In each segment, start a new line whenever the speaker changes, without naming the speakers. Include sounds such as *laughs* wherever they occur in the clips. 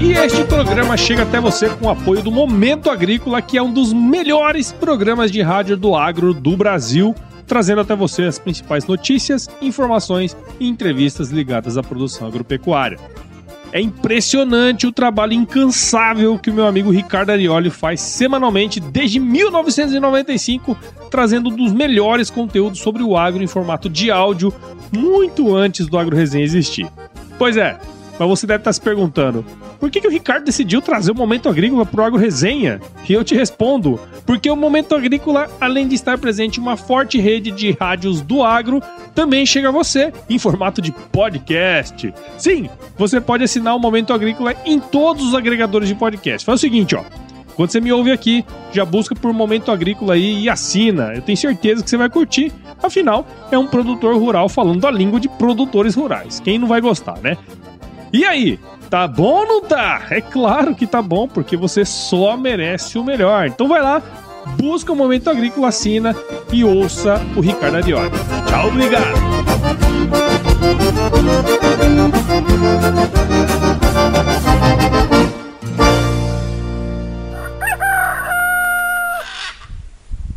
E este programa chega até você com o apoio do Momento Agrícola, que é um dos melhores programas de rádio do agro do Brasil, trazendo até você as principais notícias, informações e entrevistas ligadas à produção agropecuária. É impressionante o trabalho incansável que o meu amigo Ricardo Arioli faz semanalmente desde 1995, trazendo um dos melhores conteúdos sobre o agro em formato de áudio, muito antes do Agro Resenha existir. Pois é, mas você deve estar se perguntando: por que, que o Ricardo decidiu trazer o Momento Agrícola para o Agro Resenha? E eu te respondo: porque o Momento Agrícola, além de estar presente em uma forte rede de rádios do agro, também chega a você em formato de podcast. Sim, você pode assinar o Momento Agrícola em todos os agregadores de podcast. Faz o seguinte, ó. Quando você me ouve aqui, já busca por Momento Agrícola aí e assina. Eu tenho certeza que você vai curtir. Afinal, é um produtor rural falando a língua de produtores rurais. Quem não vai gostar, né? E aí, tá bom ou não tá? É claro que tá bom, porque você só merece o melhor. Então vai lá, busca o Momento Agrícola, assina e ouça o Ricardo Arioli. Tchau, obrigado!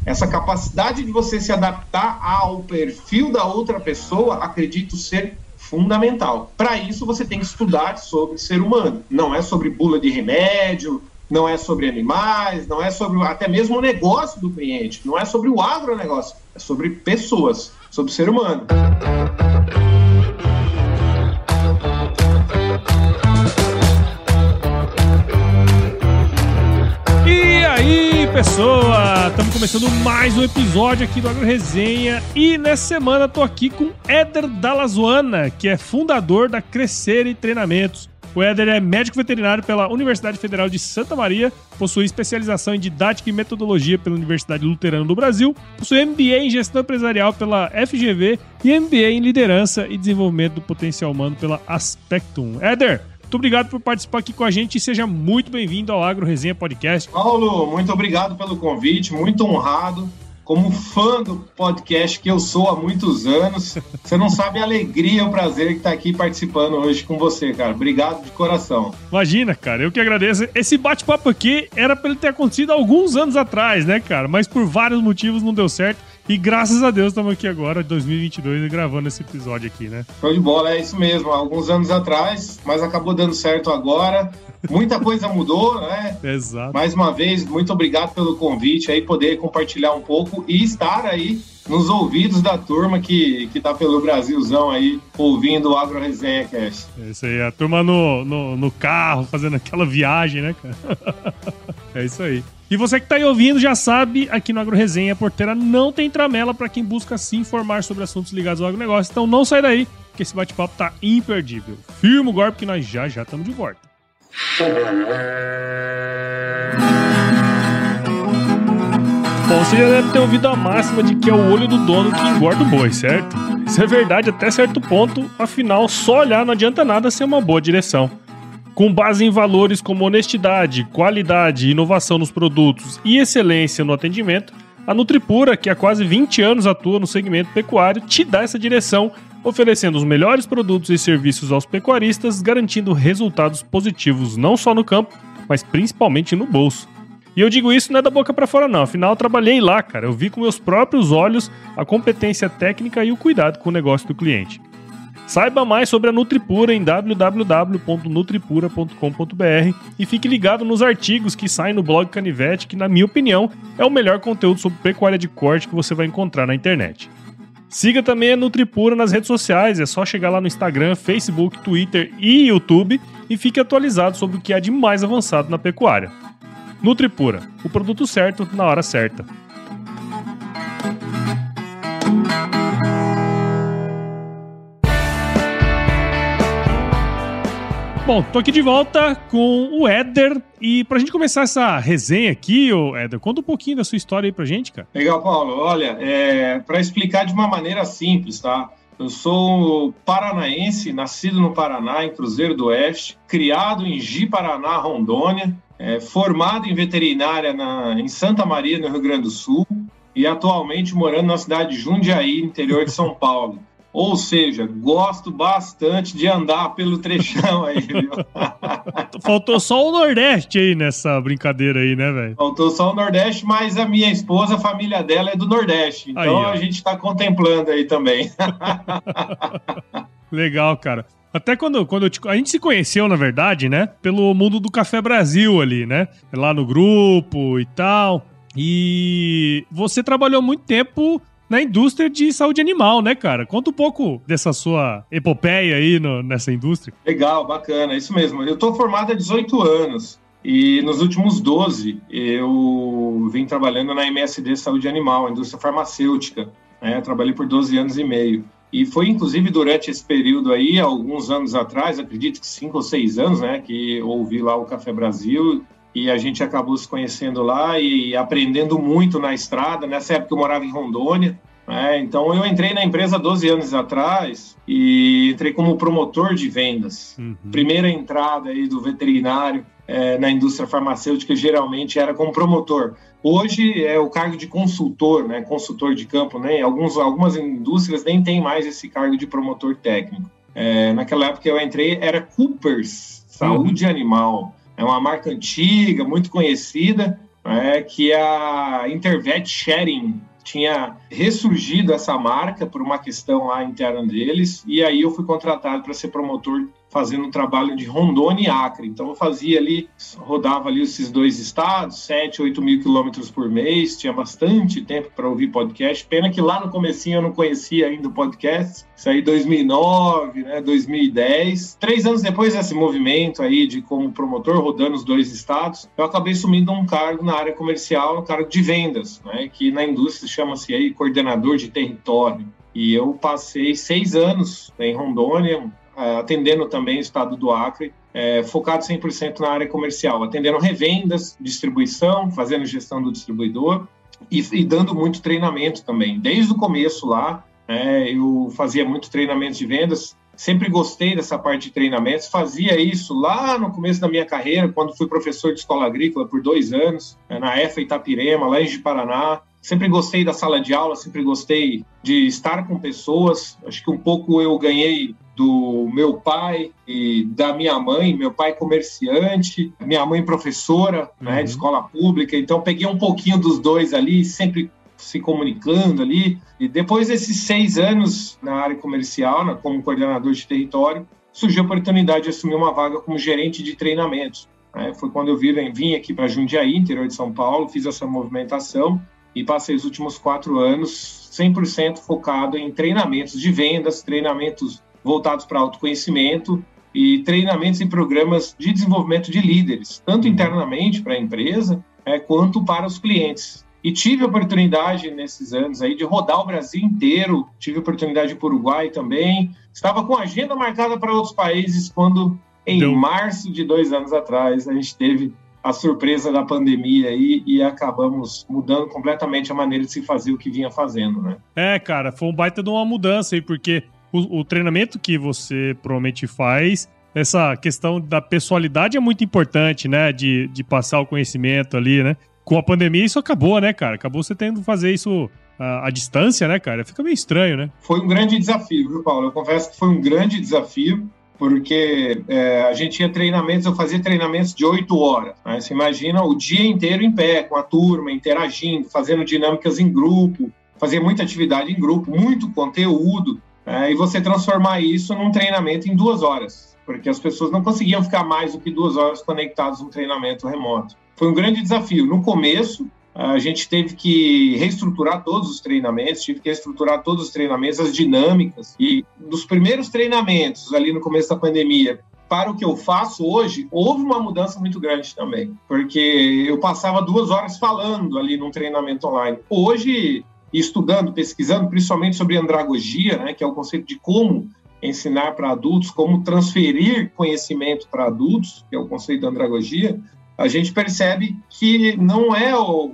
Essa capacidade de você se adaptar ao perfil da outra pessoa, acredito ser fundamental. Para isso, você tem que estudar sobre ser humano. Não é sobre bula de remédio, não é sobre animais, não é sobre até mesmo o negócio do cliente, não é sobre o agronegócio, é sobre pessoas, sobre ser humano.
Pessoa! Estamos começando mais um episódio aqui do Agro Resenha e nessa semana tô aqui com Éder Dalazuana, que é fundador da Crescer e Treinamentos. O Éder é médico veterinário pela Universidade Federal de Santa Maria, possui especialização em didática e metodologia pela Universidade Luterana do Brasil, possui MBA em gestão empresarial pela FGV e MBA em liderança e desenvolvimento do potencial humano pela Aspectum. Éder, muito obrigado por participar aqui com a gente e seja muito bem-vindo ao Agro Resenha Podcast.
Paulo, muito obrigado pelo convite, muito honrado. Como fã do podcast que eu sou há muitos anos, *laughs* você não sabe a alegria e o prazer que estar aqui participando hoje com você, cara. Obrigado de coração.
Imagina, cara, eu que agradeço. Esse bate-papo aqui era para ele ter acontecido alguns anos atrás, né, cara? Mas por vários motivos não deu certo. E graças a Deus estamos aqui agora, 2022, gravando esse episódio aqui, né?
Show de bola, é isso mesmo. Alguns anos atrás, mas acabou dando certo agora. Muita *laughs* coisa mudou, né?
Exato.
Mais uma vez, muito obrigado pelo convite aí, poder compartilhar um pouco e estar aí nos ouvidos da turma que, que tá pelo Brasilzão aí, ouvindo o Agro Resenha Cast.
É isso aí, a turma no, no, no carro, fazendo aquela viagem, né, cara? *laughs* é isso aí. E você que está aí ouvindo já sabe, aqui no Agro Resenha, porteira não tem tramela para quem busca se informar sobre assuntos ligados ao agronegócio. Então não sai daí, que esse bate-papo tá imperdível. Firma o golpe que nós já já estamos de volta. Bom, você já deve ter ouvido a máxima de que é o olho do dono que engorda o boi, certo? Isso é verdade até certo ponto, afinal, só olhar não adianta nada ser uma boa direção. Com base em valores como honestidade, qualidade, inovação nos produtos e excelência no atendimento, a Nutripura, que há quase 20 anos atua no segmento pecuário, te dá essa direção, oferecendo os melhores produtos e serviços aos pecuaristas, garantindo resultados positivos não só no campo, mas principalmente no bolso. E eu digo isso não é da boca para fora não, afinal eu trabalhei lá, cara. Eu vi com meus próprios olhos a competência técnica e o cuidado com o negócio do cliente. Saiba mais sobre a Nutripura em www.nutripura.com.br e fique ligado nos artigos que saem no blog Canivete, que na minha opinião é o melhor conteúdo sobre pecuária de corte que você vai encontrar na internet. Siga também a Nutripura nas redes sociais, é só chegar lá no Instagram, Facebook, Twitter e YouTube e fique atualizado sobre o que há de mais avançado na pecuária. Nutripura, o produto certo na hora certa. Bom, tô aqui de volta com o Éder. E pra gente começar essa resenha aqui, ô Éder, conta um pouquinho da sua história aí pra gente, cara.
Legal, Paulo. Olha, é, para explicar de uma maneira simples, tá? Eu sou paranaense, nascido no Paraná, em Cruzeiro do Oeste, criado em Ji, Paraná, Rondônia, é, formado em veterinária na, em Santa Maria, no Rio Grande do Sul, e atualmente morando na cidade de Jundiaí, interior de São Paulo. Ou seja, gosto bastante de andar pelo trechão aí, viu? *laughs*
Faltou só o Nordeste aí nessa brincadeira aí, né, velho?
Faltou só o Nordeste, mas a minha esposa, a família dela é do Nordeste. Então aí, a gente tá contemplando aí também. *laughs*
Legal, cara. Até quando, quando te, a gente se conheceu, na verdade, né? Pelo mundo do Café Brasil ali, né? Lá no grupo e tal. E você trabalhou muito tempo na indústria de saúde animal, né, cara? Conta um pouco dessa sua epopeia aí no, nessa indústria.
Legal, bacana, isso mesmo. Eu tô formado há 18 anos e nos últimos 12 eu vim trabalhando na MSD Saúde Animal, indústria farmacêutica. Né? Trabalhei por 12 anos e meio. E foi inclusive durante esse período aí, alguns anos atrás, acredito que cinco ou seis anos, né, que ouvi lá o Café Brasil e a gente acabou se conhecendo lá e aprendendo muito na estrada. Nessa época eu morava em Rondônia, né? então eu entrei na empresa 12 anos atrás e entrei como promotor de vendas. Uhum. Primeira entrada aí do veterinário é, na indústria farmacêutica geralmente era como promotor. Hoje é o cargo de consultor, né? consultor de campo. Né? Alguns, algumas indústrias nem tem mais esse cargo de promotor técnico. É, naquela época eu entrei era Coopers, saúde uhum. animal é uma marca antiga, muito conhecida, é, que a Intervet Sharing. Tinha ressurgido essa marca por uma questão lá interna deles, e aí eu fui contratado para ser promotor fazendo um trabalho de Rondônia e Acre. Então eu fazia ali, rodava ali esses dois estados, 7, 8 mil quilômetros por mês, tinha bastante tempo para ouvir podcast. Pena que lá no comecinho eu não conhecia ainda o podcast. Isso aí 2009, né, 2010. Três anos depois desse movimento aí de como promotor rodando os dois estados, eu acabei assumindo um cargo na área comercial, um cargo de vendas, né, que na indústria chama-se aí coordenador de território. E eu passei seis anos em Rondônia, atendendo também o estado do Acre, é, focado 100% na área comercial, atendendo revendas, distribuição, fazendo gestão do distribuidor e, e dando muito treinamento também. Desde o começo lá, é, eu fazia muito treinamento de vendas, sempre gostei dessa parte de treinamentos, fazia isso lá no começo da minha carreira, quando fui professor de escola agrícola por dois anos, é, na EFA Itapirema, lá em Paraná. Sempre gostei da sala de aula, sempre gostei de estar com pessoas. Acho que um pouco eu ganhei do meu pai e da minha mãe, meu pai comerciante, minha mãe professora uhum. né, de uhum. escola pública, então peguei um pouquinho dos dois ali, sempre se comunicando ali. E depois desses seis anos na área comercial, né, como coordenador de território, surgiu a oportunidade de assumir uma vaga como gerente de treinamentos. Né? Foi quando eu vim aqui para Jundiaí, interior de São Paulo, fiz essa movimentação e passei os últimos quatro anos 100% focado em treinamentos de vendas, treinamentos voltados para autoconhecimento e treinamentos e programas de desenvolvimento de líderes, tanto internamente para a empresa é, quanto para os clientes. E tive a oportunidade nesses anos aí de rodar o Brasil inteiro, tive oportunidade para o Uruguai também. Estava com agenda marcada para outros países quando, em Deu. março de dois anos atrás, a gente teve a surpresa da pandemia aí e acabamos mudando completamente a maneira de se fazer o que vinha fazendo, né?
É, cara, foi um baita de uma mudança aí, porque o, o treinamento que você provavelmente faz essa questão da pessoalidade é muito importante, né? De, de passar o conhecimento ali, né? Com a pandemia isso acabou, né, cara? Acabou você tendo que fazer isso à, à distância, né, cara? Fica meio estranho, né?
Foi um grande desafio, viu, Paulo? Eu confesso que foi um grande desafio, porque é, a gente tinha treinamentos, eu fazia treinamentos de oito horas. Né? Você imagina o dia inteiro em pé, com a turma, interagindo, fazendo dinâmicas em grupo, fazia muita atividade em grupo, muito conteúdo é, e você transformar isso num treinamento em duas horas, porque as pessoas não conseguiam ficar mais do que duas horas conectadas no treinamento remoto. Foi um grande desafio. No começo, a gente teve que reestruturar todos os treinamentos, tive que reestruturar todos os treinamentos, as dinâmicas. E dos primeiros treinamentos, ali no começo da pandemia, para o que eu faço hoje, houve uma mudança muito grande também, porque eu passava duas horas falando ali num treinamento online. Hoje, estudando, pesquisando, principalmente sobre andragogia, né, que é o conceito de como ensinar para adultos, como transferir conhecimento para adultos, que é o conceito da andragogia, a gente percebe que não é o,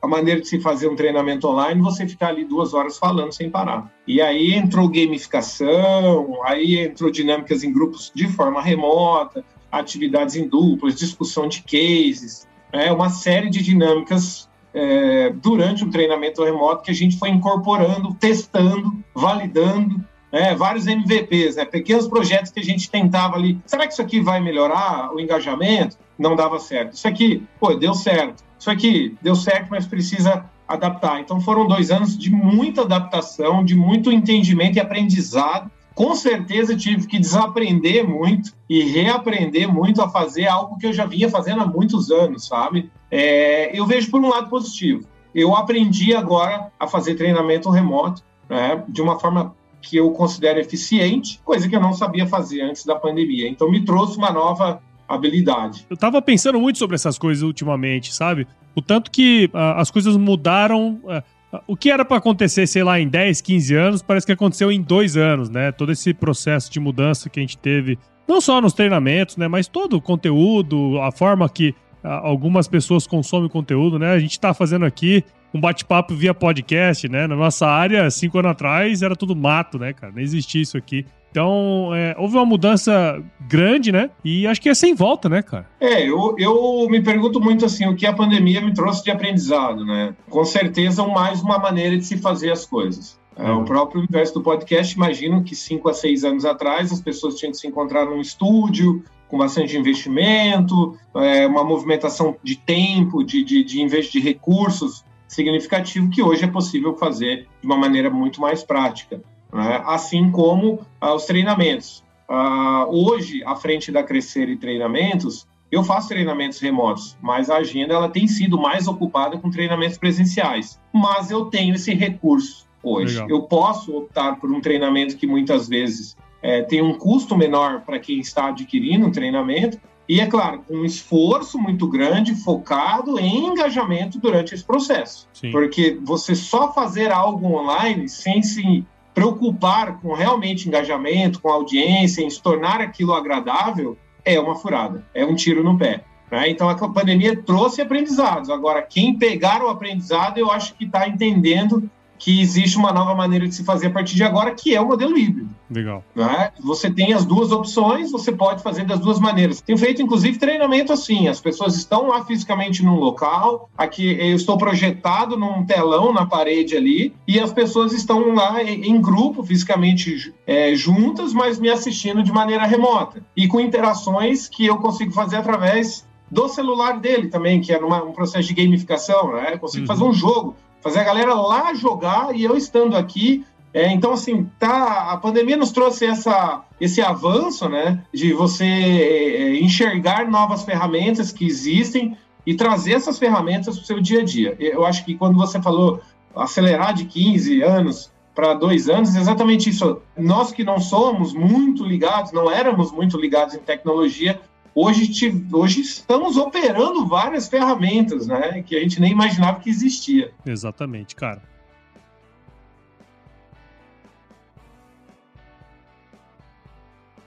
a maneira de se fazer um treinamento online você ficar ali duas horas falando sem parar. E aí entrou gamificação, aí entrou dinâmicas em grupos de forma remota, atividades em duplas, discussão de cases, é uma série de dinâmicas é, durante um treinamento remoto que a gente foi incorporando, testando, validando né, vários MVPs, né, pequenos projetos que a gente tentava ali. Será que isso aqui vai melhorar o engajamento? Não dava certo. Isso aqui, pô, deu certo. Isso aqui deu certo, mas precisa adaptar. Então foram dois anos de muita adaptação, de muito entendimento e aprendizado com certeza tive que desaprender muito e reaprender muito a fazer algo que eu já vinha fazendo há muitos anos, sabe? É, eu vejo por um lado positivo. Eu aprendi agora a fazer treinamento remoto, né, de uma forma que eu considero eficiente, coisa que eu não sabia fazer antes da pandemia. Então me trouxe uma nova habilidade.
Eu tava pensando muito sobre essas coisas ultimamente, sabe? O tanto que uh, as coisas mudaram. Uh, o que era para acontecer, sei lá, em 10, 15 anos, parece que aconteceu em dois anos, né? Todo esse processo de mudança que a gente teve, não só nos treinamentos, né? Mas todo o conteúdo, a forma que algumas pessoas consomem conteúdo, né? A gente tá fazendo aqui um bate-papo via podcast, né? Na nossa área, cinco anos atrás, era tudo mato, né, cara? Não existia isso aqui. Então, é, houve uma mudança grande, né? E acho que é sem volta, né, cara?
É, eu, eu me pergunto muito assim, o que a pandemia me trouxe de aprendizado, né? Com certeza, mais uma maneira de se fazer as coisas. É, o próprio universo do podcast, imagino que cinco a seis anos atrás as pessoas tinham que se encontrar num estúdio com bastante investimento, é, uma movimentação de tempo, de, de, de, de recursos significativo que hoje é possível fazer de uma maneira muito mais prática né? assim como ah, os treinamentos. Ah, hoje, à frente da Crescer e Treinamentos, eu faço treinamentos remotos, mas a agenda ela tem sido mais ocupada com treinamentos presenciais. Mas eu tenho esse recurso hoje. Legal. Eu posso optar por um treinamento que muitas vezes é, tem um custo menor para quem está adquirindo um treinamento, e é claro, um esforço muito grande focado em engajamento durante esse processo. Sim. Porque você só fazer algo online sem se preocupar com realmente engajamento, com audiência, em se tornar aquilo agradável, é uma furada, é um tiro no pé. Né? Então a pandemia trouxe aprendizados. Agora, quem pegar o aprendizado, eu acho que está entendendo que existe uma nova maneira de se fazer a partir de agora, que é o modelo híbrido.
Legal.
Né? Você tem as duas opções, você pode fazer das duas maneiras. Tenho feito, inclusive, treinamento assim. As pessoas estão lá fisicamente num local, aqui eu estou projetado num telão na parede ali, e as pessoas estão lá em grupo, fisicamente é, juntas, mas me assistindo de maneira remota. E com interações que eu consigo fazer através do celular dele também, que é numa, um processo de gamificação, né? Eu consigo uhum. fazer um jogo fazer a galera lá jogar e eu estando aqui. É, então, assim, tá, a pandemia nos trouxe essa, esse avanço, né, de você é, é enxergar novas ferramentas que existem e trazer essas ferramentas para o seu dia a dia. Eu acho que quando você falou acelerar de 15 anos para dois anos, é exatamente isso. Nós que não somos muito ligados, não éramos muito ligados em tecnologia, hoje, hoje estamos operando várias ferramentas, né? Que a gente nem imaginava que existia.
Exatamente, cara.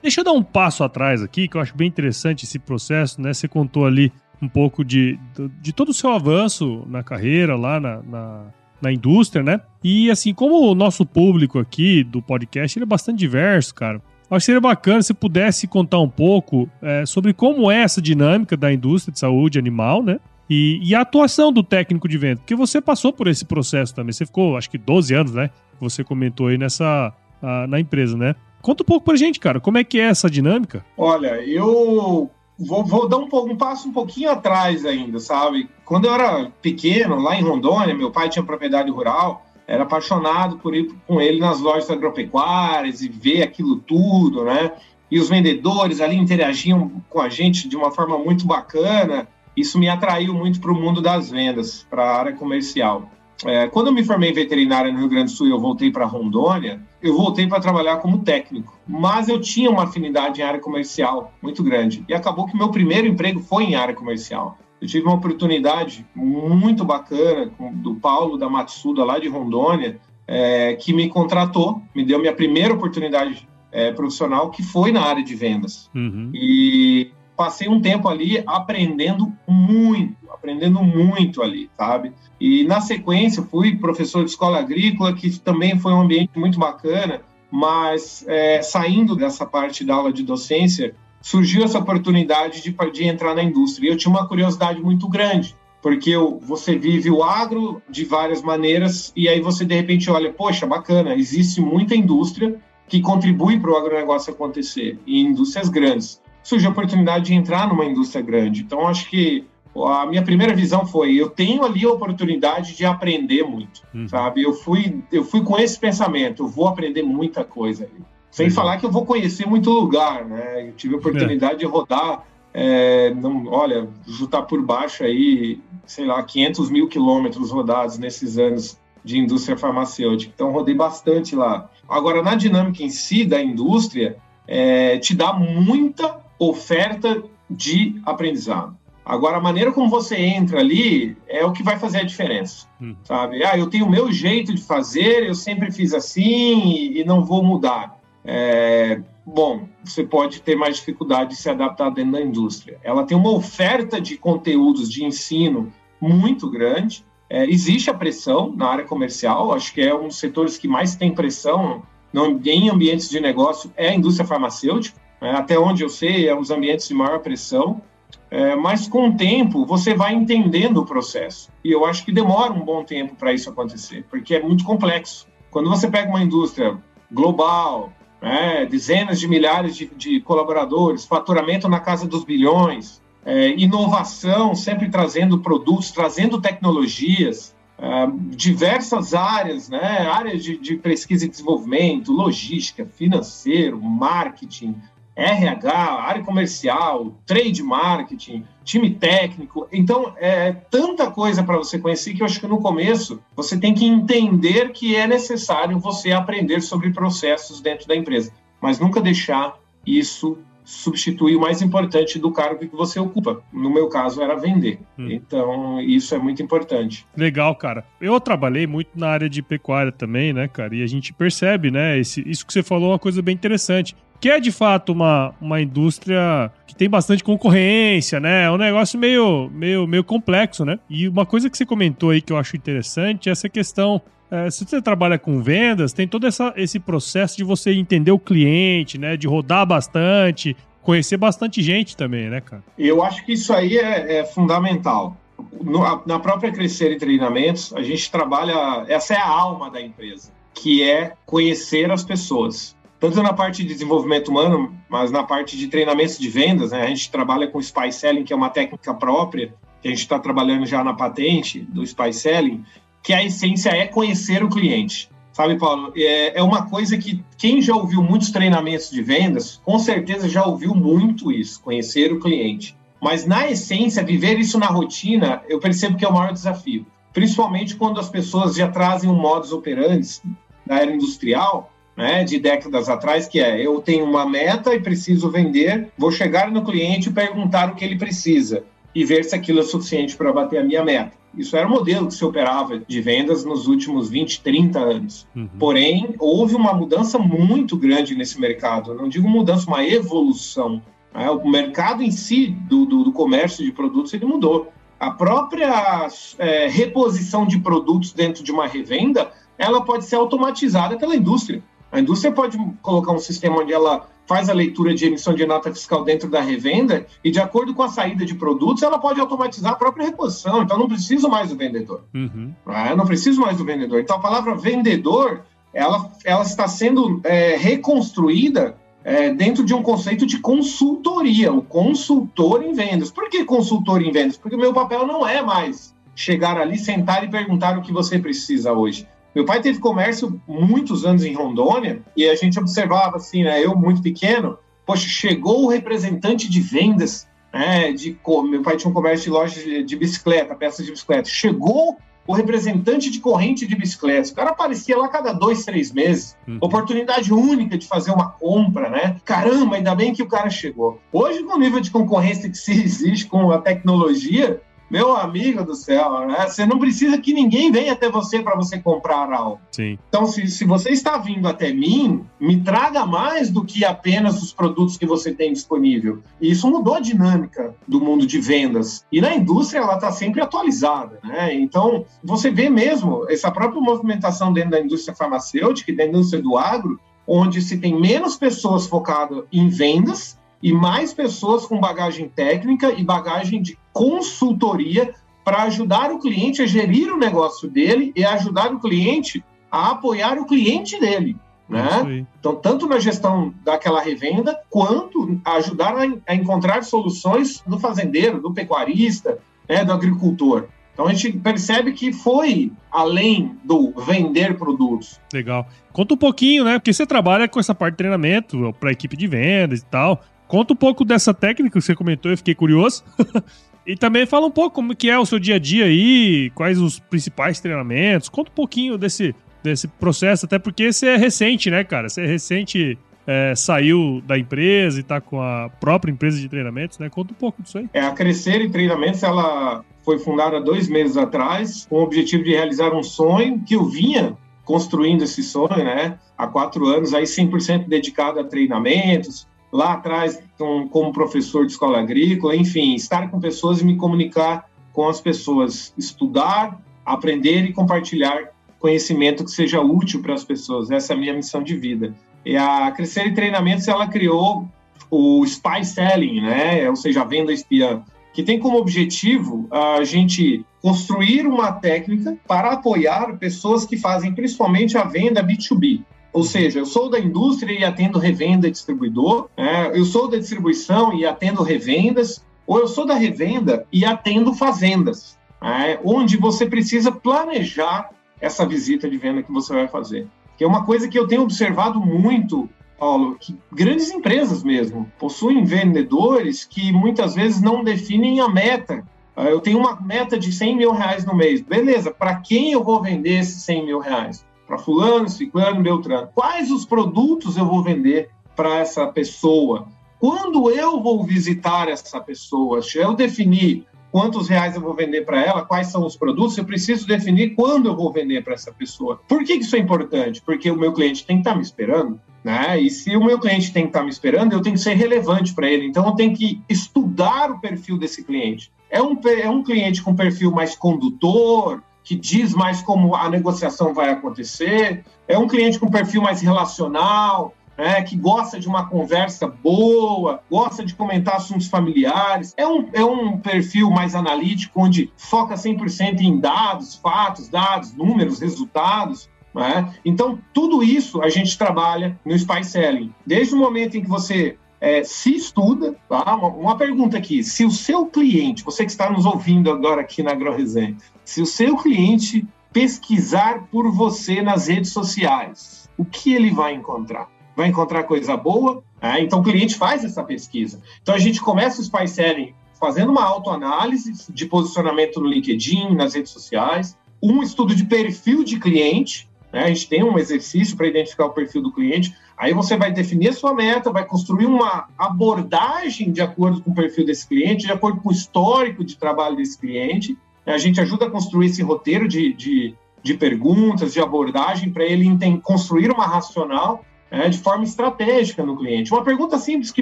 Deixa eu dar um passo atrás aqui, que eu acho bem interessante esse processo, né? Você contou ali um pouco de, de, todo o seu avanço na carreira, lá na, na, na, indústria, né? E assim, como o nosso público aqui do podcast ele é bastante diverso, cara. Acho que seria bacana se pudesse contar um pouco é, sobre como é essa dinâmica da indústria de saúde animal, né? E, e, a atuação do técnico de venda, porque você passou por esse processo também. Você ficou, acho que 12 anos, né? Você comentou aí nessa a, na empresa, né? Conta um pouco pra gente, cara, como é que é essa dinâmica?
Olha, eu vou, vou dar um, um passo um pouquinho atrás ainda, sabe? Quando eu era pequeno, lá em Rondônia, meu pai tinha propriedade rural, era apaixonado por ir com ele nas lojas agropecuárias e ver aquilo tudo, né? E os vendedores ali interagiam com a gente de uma forma muito bacana. Isso me atraiu muito para o mundo das vendas, para a área comercial. É, quando eu me formei em veterinária no Rio Grande do Sul e eu voltei para Rondônia, eu voltei para trabalhar como técnico. Mas eu tinha uma afinidade em área comercial muito grande. E acabou que meu primeiro emprego foi em área comercial. Eu tive uma oportunidade muito bacana com, do Paulo da Matsuda, lá de Rondônia, é, que me contratou, me deu minha primeira oportunidade é, profissional, que foi na área de vendas. Uhum. E passei um tempo ali aprendendo muito, aprendendo muito ali, sabe? E na sequência fui professor de escola agrícola, que também foi um ambiente muito bacana, mas é, saindo dessa parte da aula de docência, surgiu essa oportunidade de, de entrar na indústria. E eu tinha uma curiosidade muito grande. porque você vive o agro de várias maneiras e aí você de repente olha, poxa, bacana, existe muita indústria que contribui para o agronegócio acontecer, e indústrias grandes. Surge a oportunidade de entrar numa indústria grande. Então, acho que a minha primeira visão foi: eu tenho ali a oportunidade de aprender muito, uhum. sabe? Eu fui, eu fui com esse pensamento, eu vou aprender muita coisa ali. Sem falar que eu vou conhecer muito lugar, né? Eu tive a oportunidade é. de rodar, é, não, olha, juntar por baixo aí, sei lá, 500 mil quilômetros rodados nesses anos de indústria farmacêutica. Então, rodei bastante lá. Agora, na dinâmica em si da indústria, é, te dá muita oferta de aprendizado. Agora, a maneira como você entra ali é o que vai fazer a diferença, hum. sabe? Ah, eu tenho o meu jeito de fazer, eu sempre fiz assim e não vou mudar. É, bom, você pode ter mais dificuldade de se adaptar dentro da indústria. Ela tem uma oferta de conteúdos de ensino muito grande, é, existe a pressão na área comercial, acho que é um dos setores que mais tem pressão no, em ambientes de negócio é a indústria farmacêutica. É, até onde eu sei, é um dos ambientes de maior pressão. É, mas com o tempo você vai entendendo o processo. E eu acho que demora um bom tempo para isso acontecer, porque é muito complexo. Quando você pega uma indústria global, né, dezenas de milhares de, de, colaboradores, faturamento na casa dos bilhões, é, inovação, sempre trazendo produtos, trazendo tecnologias, é, diversas áreas, né, áreas de, de pesquisa e desenvolvimento, logística, financeiro, marketing, RH, área comercial, trade marketing, time técnico. Então, é tanta coisa para você conhecer que eu acho que no começo você tem que entender que é necessário você aprender sobre processos dentro da empresa, mas nunca deixar isso substituir o mais importante do cargo que você ocupa. No meu caso, era vender. Hum. Então, isso é muito importante.
Legal, cara. Eu trabalhei muito na área de pecuária também, né, cara? E a gente percebe, né? Esse, isso que você falou é uma coisa bem interessante que é de fato uma, uma indústria que tem bastante concorrência, né? É um negócio meio, meio, meio complexo, né? E uma coisa que você comentou aí que eu acho interessante é essa questão é, se você trabalha com vendas, tem todo essa, esse processo de você entender o cliente, né? De rodar bastante, conhecer bastante gente também, né, cara?
Eu acho que isso aí é, é fundamental. No, na própria Crescer em Treinamentos, a gente trabalha, essa é a alma da empresa, que é conhecer as pessoas. Tanto na parte de desenvolvimento humano, mas na parte de treinamentos de vendas, né? A gente trabalha com Spy Selling, que é uma técnica própria, que a gente está trabalhando já na patente do Spy Selling, que a essência é conhecer o cliente. Sabe, Paulo? É, é uma coisa que quem já ouviu muitos treinamentos de vendas, com certeza já ouviu muito isso, conhecer o cliente. Mas, na essência, viver isso na rotina, eu percebo que é o maior desafio. Principalmente quando as pessoas já trazem um modus operandi da era industrial, né, de décadas atrás, que é eu tenho uma meta e preciso vender, vou chegar no cliente e perguntar o que ele precisa e ver se aquilo é suficiente para bater a minha meta. Isso era o modelo que se operava de vendas nos últimos 20, 30 anos. Uhum. Porém, houve uma mudança muito grande nesse mercado. Eu não digo mudança, uma evolução. Né? O mercado em si do, do, do, comércio de produtos ele mudou. A própria é, reposição de produtos dentro de uma revenda ela pode ser automatizada pela indústria. A indústria pode colocar um sistema onde ela faz a leitura de emissão de nota fiscal dentro da revenda e, de acordo com a saída de produtos, ela pode automatizar a própria reposição. Então, não preciso mais do vendedor. Uhum. Ah, não preciso mais do vendedor. Então, a palavra vendedor, ela, ela está sendo é, reconstruída é, dentro de um conceito de consultoria, o consultor em vendas. Por que consultor em vendas? Porque o meu papel não é mais chegar ali, sentar e perguntar o que você precisa hoje. Meu pai teve comércio muitos anos em Rondônia e a gente observava assim, né? Eu muito pequeno, poxa, chegou o representante de vendas, né? De meu pai tinha um comércio de loja de bicicleta, peças de bicicleta. Chegou o representante de corrente de bicicletas. O cara aparecia lá cada dois, três meses. Uhum. Oportunidade única de fazer uma compra, né? Caramba, ainda bem que o cara chegou. Hoje, com o nível de concorrência que se existe com a tecnologia, meu amigo do céu, né? Você não precisa que ninguém venha até você para você comprar algo.
Sim.
Então, se, se você está vindo até mim, me traga mais do que apenas os produtos que você tem disponível. E isso mudou a dinâmica do mundo de vendas. E na indústria, ela está sempre atualizada, né? Então, você vê mesmo essa própria movimentação dentro da indústria farmacêutica e da indústria do agro, onde se tem menos pessoas focadas em vendas e mais pessoas com bagagem técnica e bagagem de consultoria para ajudar o cliente a gerir o negócio dele e ajudar o cliente a apoiar o cliente dele. Né? Então, tanto na gestão daquela revenda, quanto ajudar a, a encontrar soluções do fazendeiro, do pecuarista, né, do agricultor. Então a gente percebe que foi além do vender produtos.
Legal. Conta um pouquinho, né? Porque você trabalha com essa parte de treinamento para equipe de vendas e tal. Conta um pouco dessa técnica que você comentou, eu fiquei curioso. *laughs* e também fala um pouco como que é o seu dia a dia aí, quais os principais treinamentos. Conta um pouquinho desse, desse processo, até porque você é recente, né, cara? Você é recente é, saiu da empresa e está com a própria empresa de treinamentos, né? Conta um pouco disso aí.
É, a Crescer em Treinamentos, ela foi fundada dois meses atrás com o objetivo de realizar um sonho que eu vinha construindo esse sonho, né? Há quatro anos, aí 100% dedicado a treinamentos. Lá atrás, com, como professor de escola agrícola, enfim, estar com pessoas e me comunicar com as pessoas, estudar, aprender e compartilhar conhecimento que seja útil para as pessoas. Essa é a minha missão de vida. E a Crescer em Treinamentos, ela criou o Spy Selling, né? Ou seja, a venda espiã que tem como objetivo a gente construir uma técnica para apoiar pessoas que fazem principalmente a venda B2B. Ou seja, eu sou da indústria e atendo revenda e distribuidor, né? eu sou da distribuição e atendo revendas, ou eu sou da revenda e atendo fazendas, né? onde você precisa planejar essa visita de venda que você vai fazer. Que é uma coisa que eu tenho observado muito Paulo, que grandes empresas mesmo possuem vendedores que muitas vezes não definem a meta. Eu tenho uma meta de 100 mil reais no mês. Beleza, para quem eu vou vender esses 100 mil reais? Para fulano, ciclano, beltrano. Quais os produtos eu vou vender para essa pessoa? Quando eu vou visitar essa pessoa? Se eu definir quantos reais eu vou vender para ela, quais são os produtos, eu preciso definir quando eu vou vender para essa pessoa. Por que isso é importante? Porque o meu cliente tem que estar tá me esperando. Né? E se o meu cliente tem que estar tá me esperando, eu tenho que ser relevante para ele. Então, eu tenho que estudar o perfil desse cliente. É um, é um cliente com perfil mais condutor, que diz mais como a negociação vai acontecer. É um cliente com perfil mais relacional, né, que gosta de uma conversa boa, gosta de comentar assuntos familiares. É um, é um perfil mais analítico, onde foca 100% em dados, fatos, dados, números, resultados. Né? Então, tudo isso a gente trabalha no Spy Selling. Desde o momento em que você é, se estuda, tá? uma, uma, pergunta aqui, se o seu cliente, você que está nos ouvindo agora aqui na AgroResenha, se o seu cliente pesquisar por você nas redes sociais, o que ele vai encontrar? vai encontrar coisa boa. Né? Então, o cliente faz essa pesquisa. Então, a gente começa o Spy fazendo uma autoanálise de posicionamento no LinkedIn, nas redes sociais, um estudo de perfil de cliente. Né? A gente tem um exercício para identificar o perfil do cliente. Aí você vai definir a sua meta, vai construir uma abordagem de acordo com o perfil desse cliente, de acordo com o histórico de trabalho desse cliente. A gente ajuda a construir esse roteiro de, de, de perguntas, de abordagem, para ele construir uma racional é, de forma estratégica no cliente. Uma pergunta simples que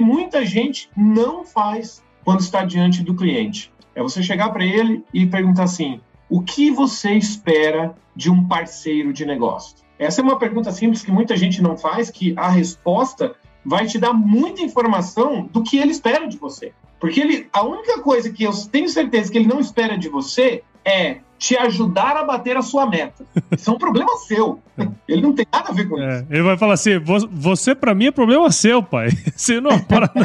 muita gente não faz quando está diante do cliente. É você chegar para ele e perguntar assim: o que você espera de um parceiro de negócio? Essa é uma pergunta simples que muita gente não faz, que a resposta vai te dar muita informação do que ele espera de você. Porque ele, a única coisa que eu tenho certeza que ele não espera de você é te ajudar a bater a sua meta. Isso é um problema seu. Ele não tem nada a ver com é, isso.
Ele vai falar assim: você, para mim, é problema seu, pai. *laughs* Você não para. *laughs*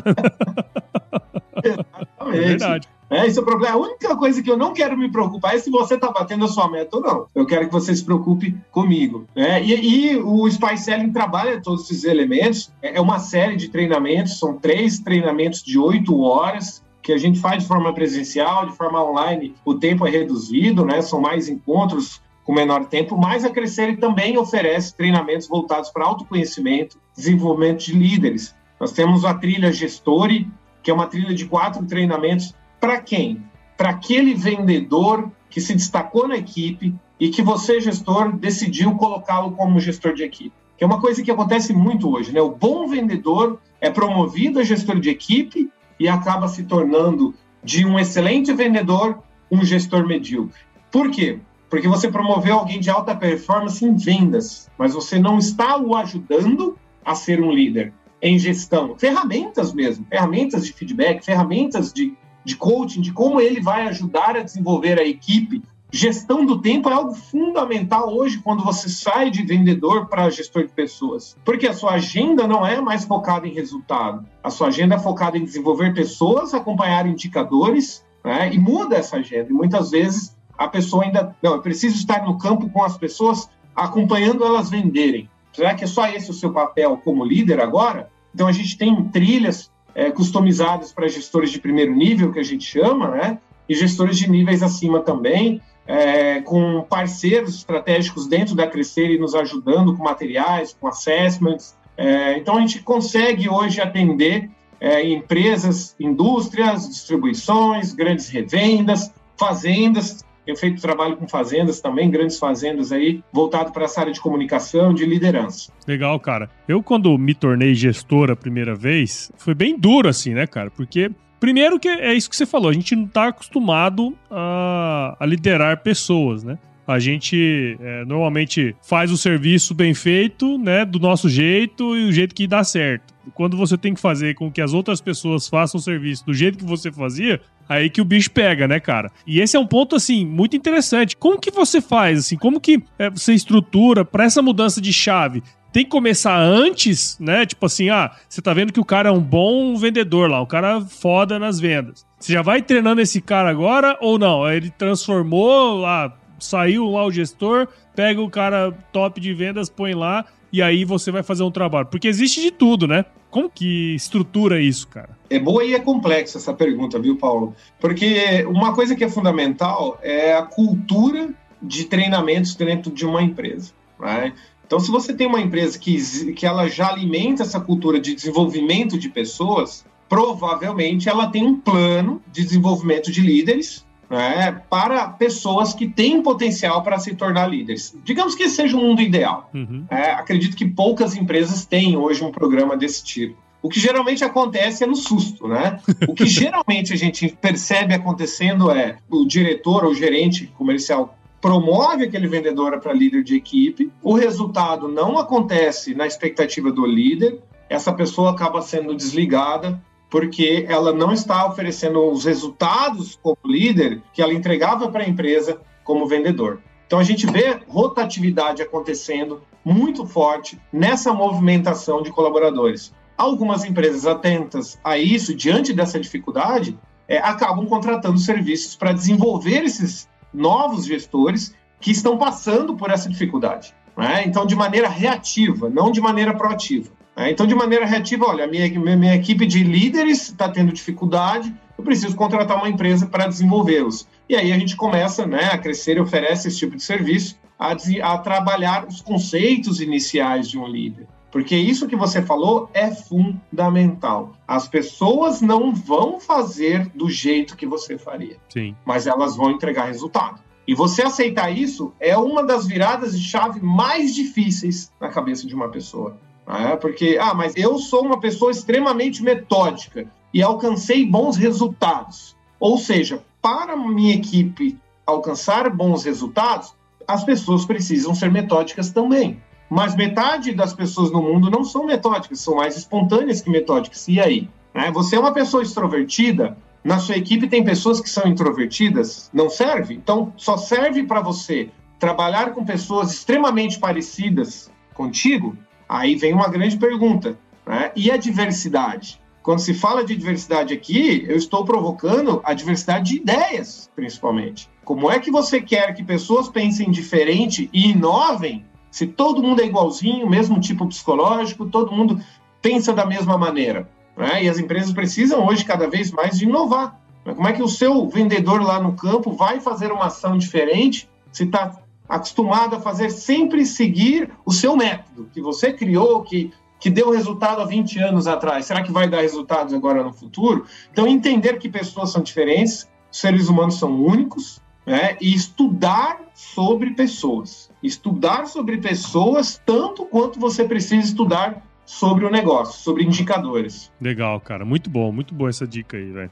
É verdade. É, esse é o problema. A única coisa que eu não quero me preocupar é se você está batendo a sua meta ou não. Eu quero que você se preocupe comigo. Né? E, e, o Spy Selling trabalha todos esses elementos. É, é uma série de treinamentos, são três treinamentos de oito horas que a gente faz de forma presencial, de forma online, o tempo é reduzido, né? São mais encontros com menor tempo, mas a Crescer também oferece treinamentos voltados para autoconhecimento, desenvolvimento de líderes. Nós temos a trilha Gestore, que é uma trilha de quatro treinamentos para quem? Para aquele vendedor que se destacou na equipe e que você, gestor, decidiu colocá-lo como gestor de equipe. Que é uma coisa que acontece muito hoje, né? O bom vendedor é promovido a gestor de equipe e acaba se tornando de um excelente vendedor um gestor medíocre. Por quê? Porque você promoveu alguém de alta performance em vendas, mas você não está o ajudando a ser um líder em gestão. Ferramentas mesmo, ferramentas de feedback, ferramentas de de coaching, de como ele vai ajudar a desenvolver a equipe. Gestão do tempo é algo fundamental hoje quando você sai de vendedor para gestor de pessoas, porque a sua agenda não é mais focada em resultado, a sua agenda é focada em desenvolver pessoas, acompanhar indicadores, né? e muda essa agenda. E muitas vezes a pessoa ainda, não, eu preciso estar no campo com as pessoas, acompanhando elas venderem. Será que é só esse o seu papel como líder agora? Então a gente tem trilhas é, customizadas para gestores de primeiro nível, que a gente chama, né? E gestores de níveis acima também, é, com parceiros estratégicos dentro da Crescer e nos ajudando com materiais, com assessments. É, então a gente consegue hoje atender é, empresas, indústrias, distribuições, grandes revendas, fazendas, tenho feito trabalho com fazendas também, grandes fazendas aí, voltado para essa área de comunicação, de liderança.
Legal, cara. Eu, quando me tornei gestor a primeira vez, foi bem duro, assim, né, cara? Porque Primeiro que é isso que você falou, a gente não está acostumado a, a, liderar pessoas, né? A gente é, normalmente faz o serviço bem feito, né, do nosso jeito e o jeito que dá certo. Quando você tem que fazer com que as outras pessoas façam o serviço do jeito que você fazia, aí que o bicho pega, né, cara? E esse é um ponto, assim, muito interessante. Como que você faz, assim, como que é, você estrutura para essa mudança de chave? Tem que começar antes, né? Tipo assim, ah, você tá vendo que o cara é um bom vendedor lá, um cara foda nas vendas. Você já vai treinando esse cara agora ou não? Ele transformou lá, saiu lá o gestor, pega o cara top de vendas, põe lá e aí você vai fazer um trabalho. Porque existe de tudo, né? Como que estrutura isso, cara?
É boa e é complexa essa pergunta, viu, Paulo? Porque uma coisa que é fundamental é a cultura de treinamentos dentro de uma empresa. Right? Então, se você tem uma empresa que, que ela já alimenta essa cultura de desenvolvimento de pessoas, provavelmente ela tem um plano de desenvolvimento de líderes né, para pessoas que têm potencial para se tornar líderes. Digamos que esse seja um mundo ideal. Uhum. É, acredito que poucas empresas têm hoje um programa desse tipo. O que geralmente acontece é no susto, né? *laughs* O que geralmente a gente percebe acontecendo é o diretor ou gerente comercial promove aquele vendedor para líder de equipe, o resultado não acontece na expectativa do líder, essa pessoa acaba sendo desligada porque ela não está oferecendo os resultados como líder que ela entregava para a empresa como vendedor. Então a gente vê rotatividade acontecendo muito forte nessa movimentação de colaboradores. Algumas empresas atentas a isso, diante dessa dificuldade, é, acabam contratando serviços para desenvolver esses novos gestores que estão passando por essa dificuldade. Né? Então, de maneira reativa, não de maneira proativa. É, então, de maneira reativa, olha, a minha, minha equipe de líderes está tendo dificuldade, eu preciso contratar uma empresa para desenvolvê-los. E aí a gente começa né, a crescer e oferece esse tipo de serviço, a, a trabalhar os conceitos iniciais de um líder. Porque isso que você falou é fundamental. As pessoas não vão fazer do jeito que você faria,
Sim.
mas elas vão entregar resultado. E você aceitar isso é uma das viradas de chave mais difíceis na cabeça de uma pessoa. É, porque, ah, mas eu sou uma pessoa extremamente metódica e alcancei bons resultados. Ou seja, para minha equipe alcançar bons resultados, as pessoas precisam ser metódicas também. Mas metade das pessoas no mundo não são metódicas, são mais espontâneas que metódicas. E aí? É, você é uma pessoa extrovertida, na sua equipe tem pessoas que são introvertidas? Não serve? Então, só serve para você trabalhar com pessoas extremamente parecidas contigo Aí vem uma grande pergunta: né? e a diversidade? Quando se fala de diversidade aqui, eu estou provocando a diversidade de ideias, principalmente. Como é que você quer que pessoas pensem diferente e inovem se todo mundo é igualzinho, mesmo tipo psicológico, todo mundo pensa da mesma maneira? Né? E as empresas precisam hoje cada vez mais de inovar. Como é que o seu vendedor lá no campo vai fazer uma ação diferente se está acostumado a fazer sempre seguir o seu método, que você criou, que, que deu resultado há 20 anos atrás. Será que vai dar resultados agora no futuro? Então, entender que pessoas são diferentes, seres humanos são únicos, né? e estudar sobre pessoas. Estudar sobre pessoas tanto quanto você precisa estudar sobre o negócio, sobre indicadores.
Legal, cara. Muito bom, muito boa essa dica aí, velho.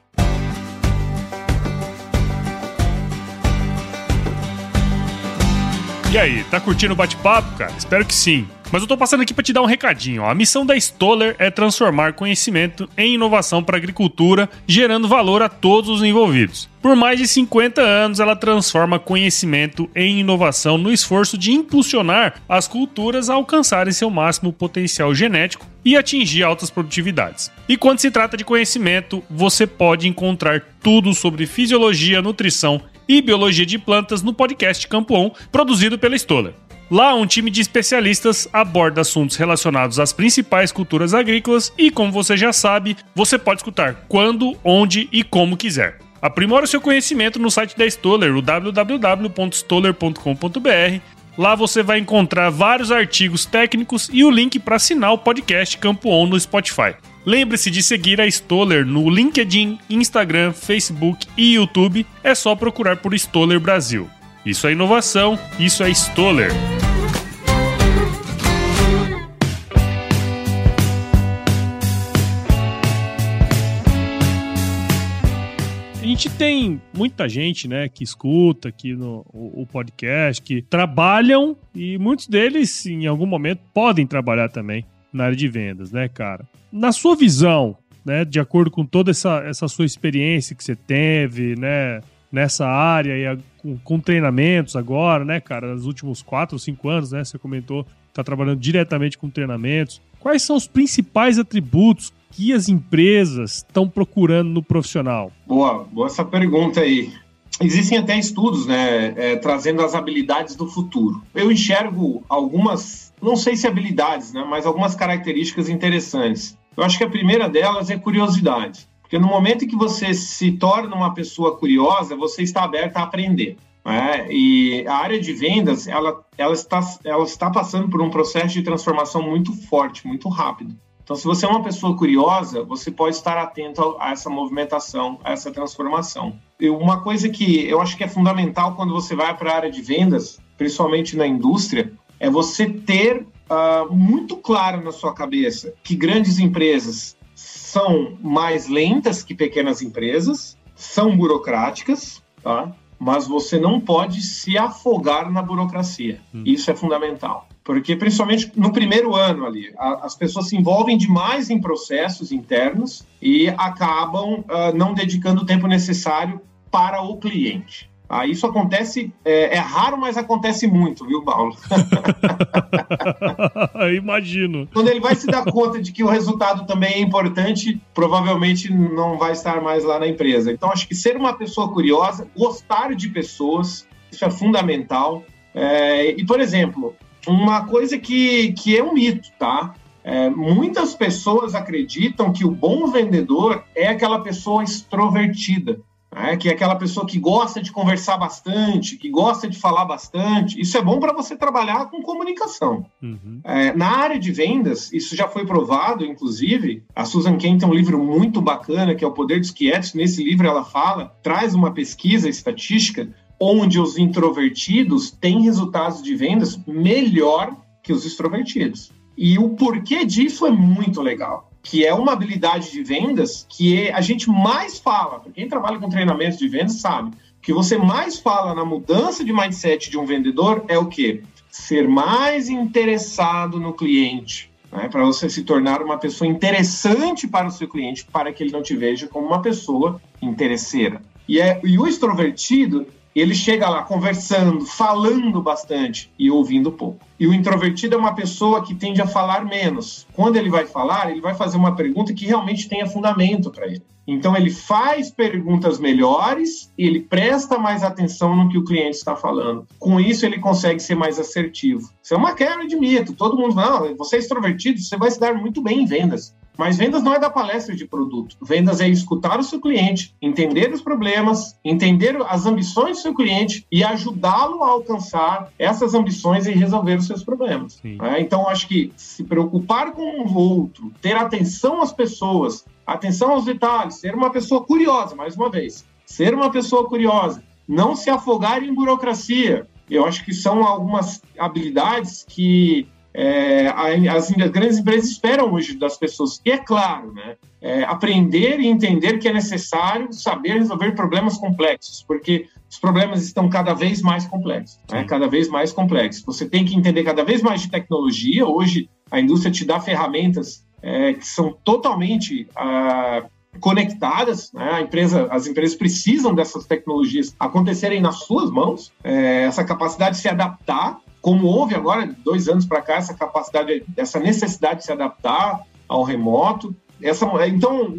E aí, tá curtindo o bate-papo, cara? Espero que sim. Mas eu tô passando aqui para te dar um recadinho. A missão da Stoller é transformar conhecimento em inovação para a agricultura, gerando valor a todos os envolvidos. Por mais de 50 anos, ela transforma conhecimento em inovação no esforço de impulsionar as culturas a alcançarem seu máximo potencial genético e atingir altas produtividades. E quando se trata de conhecimento, você pode encontrar tudo sobre fisiologia, nutrição e biologia de plantas no podcast Campo On, produzido pela Stoller. Lá, um time de especialistas aborda assuntos relacionados às principais culturas agrícolas e, como você já sabe, você pode escutar quando, onde e como quiser. Aprimore o seu conhecimento no site da Stoller, o www.stoller.com.br. Lá você vai encontrar vários artigos técnicos e o link para assinar o podcast Campo On no Spotify. Lembre-se de seguir a Stoller no LinkedIn, Instagram, Facebook e YouTube. É só procurar por Stoller Brasil. Isso é inovação, isso é Stoller. Gente tem muita gente, né, que escuta aqui no o, o, podcast, que trabalham e muitos deles, em algum momento, podem trabalhar também na área de vendas, né, cara? Na sua visão, né, de acordo com toda essa, essa sua experiência que você teve, né, nessa área e a, com, com, treinamentos agora, né, cara? Nos últimos quatro ou cinco anos, né? Você comentou, tá trabalhando diretamente com treinamentos. Quais são os principais atributos que as empresas estão procurando no profissional?
Boa, boa essa pergunta aí. Existem até estudos, né, é, trazendo as habilidades do futuro. Eu enxergo algumas, não sei se habilidades, né, mas algumas características interessantes. Eu acho que a primeira delas é curiosidade. Porque no momento em que você se torna uma pessoa curiosa, você está aberta a aprender. Né? E a área de vendas, ela, ela, está, ela está passando por um processo de transformação muito forte, muito rápido. Então, se você é uma pessoa curiosa, você pode estar atento a essa movimentação, a essa transformação. E uma coisa que eu acho que é fundamental quando você vai para a área de vendas, principalmente na indústria, é você ter uh, muito claro na sua cabeça que grandes empresas são mais lentas que pequenas empresas, são burocráticas, tá? Mas você não pode se afogar na burocracia. Hum. Isso é fundamental. Porque, principalmente no primeiro ano ali, a, as pessoas se envolvem demais em processos internos e acabam uh, não dedicando o tempo necessário para o cliente. Ah, isso acontece, é, é, raro, mas acontece muito, viu, Paulo? *laughs*
Imagino.
Quando ele vai se dar conta de que o resultado também é importante, provavelmente não vai estar mais lá na empresa. Então, acho que ser uma pessoa curiosa, gostar de pessoas, isso é fundamental. É, e, por exemplo, uma coisa que, que é um mito, tá? É, muitas pessoas acreditam que o bom vendedor é aquela pessoa extrovertida né? que é aquela pessoa que gosta de conversar bastante, que gosta de falar bastante. Isso é bom para você trabalhar com comunicação. Uhum. É, na área de vendas, isso já foi provado, inclusive. A Susan Cain tem um livro muito bacana, que é O Poder dos Quietos. Nesse livro, ela fala, traz uma pesquisa estatística onde os introvertidos têm resultados de vendas melhor que os extrovertidos. E o porquê disso é muito legal que é uma habilidade de vendas que a gente mais fala, quem trabalha com treinamento de vendas sabe, que você mais fala na mudança de mindset de um vendedor é o quê? Ser mais interessado no cliente, né? para você se tornar uma pessoa interessante para o seu cliente, para que ele não te veja como uma pessoa interesseira. E, é, e o extrovertido, ele chega lá conversando, falando bastante e ouvindo pouco. E o introvertido é uma pessoa que tende a falar menos. Quando ele vai falar, ele vai fazer uma pergunta que realmente tenha fundamento para ele. Então ele faz perguntas melhores, ele presta mais atenção no que o cliente está falando. Com isso ele consegue ser mais assertivo. Isso é uma quebra de mito. Todo mundo fala, não, você é extrovertido, você vai se dar muito bem em vendas. Mas vendas não é da palestra de produto. Vendas é escutar o seu cliente, entender os problemas, entender as ambições do seu cliente e ajudá-lo a alcançar essas ambições e resolver os seus problemas. É, então, acho que se preocupar com o outro, ter atenção às pessoas, atenção aos detalhes, ser uma pessoa curiosa, mais uma vez, ser uma pessoa curiosa, não se afogar em burocracia. Eu acho que são algumas habilidades que é, as, as, grandes empresas esperam hoje das pessoas. E é claro, né, é, aprender e entender que é necessário saber resolver problemas complexos, porque os problemas estão cada vez mais complexos, né, cada vez mais complexos. Você tem que entender cada vez mais de tecnologia. Hoje, a indústria te dá ferramentas é, que são totalmente ah, conectadas, né? a empresa, as empresas precisam dessas tecnologias acontecerem nas suas mãos, é, essa capacidade de se adaptar, como houve agora, dois anos para cá, essa capacidade, essa necessidade de se adaptar ao remoto, essa, então,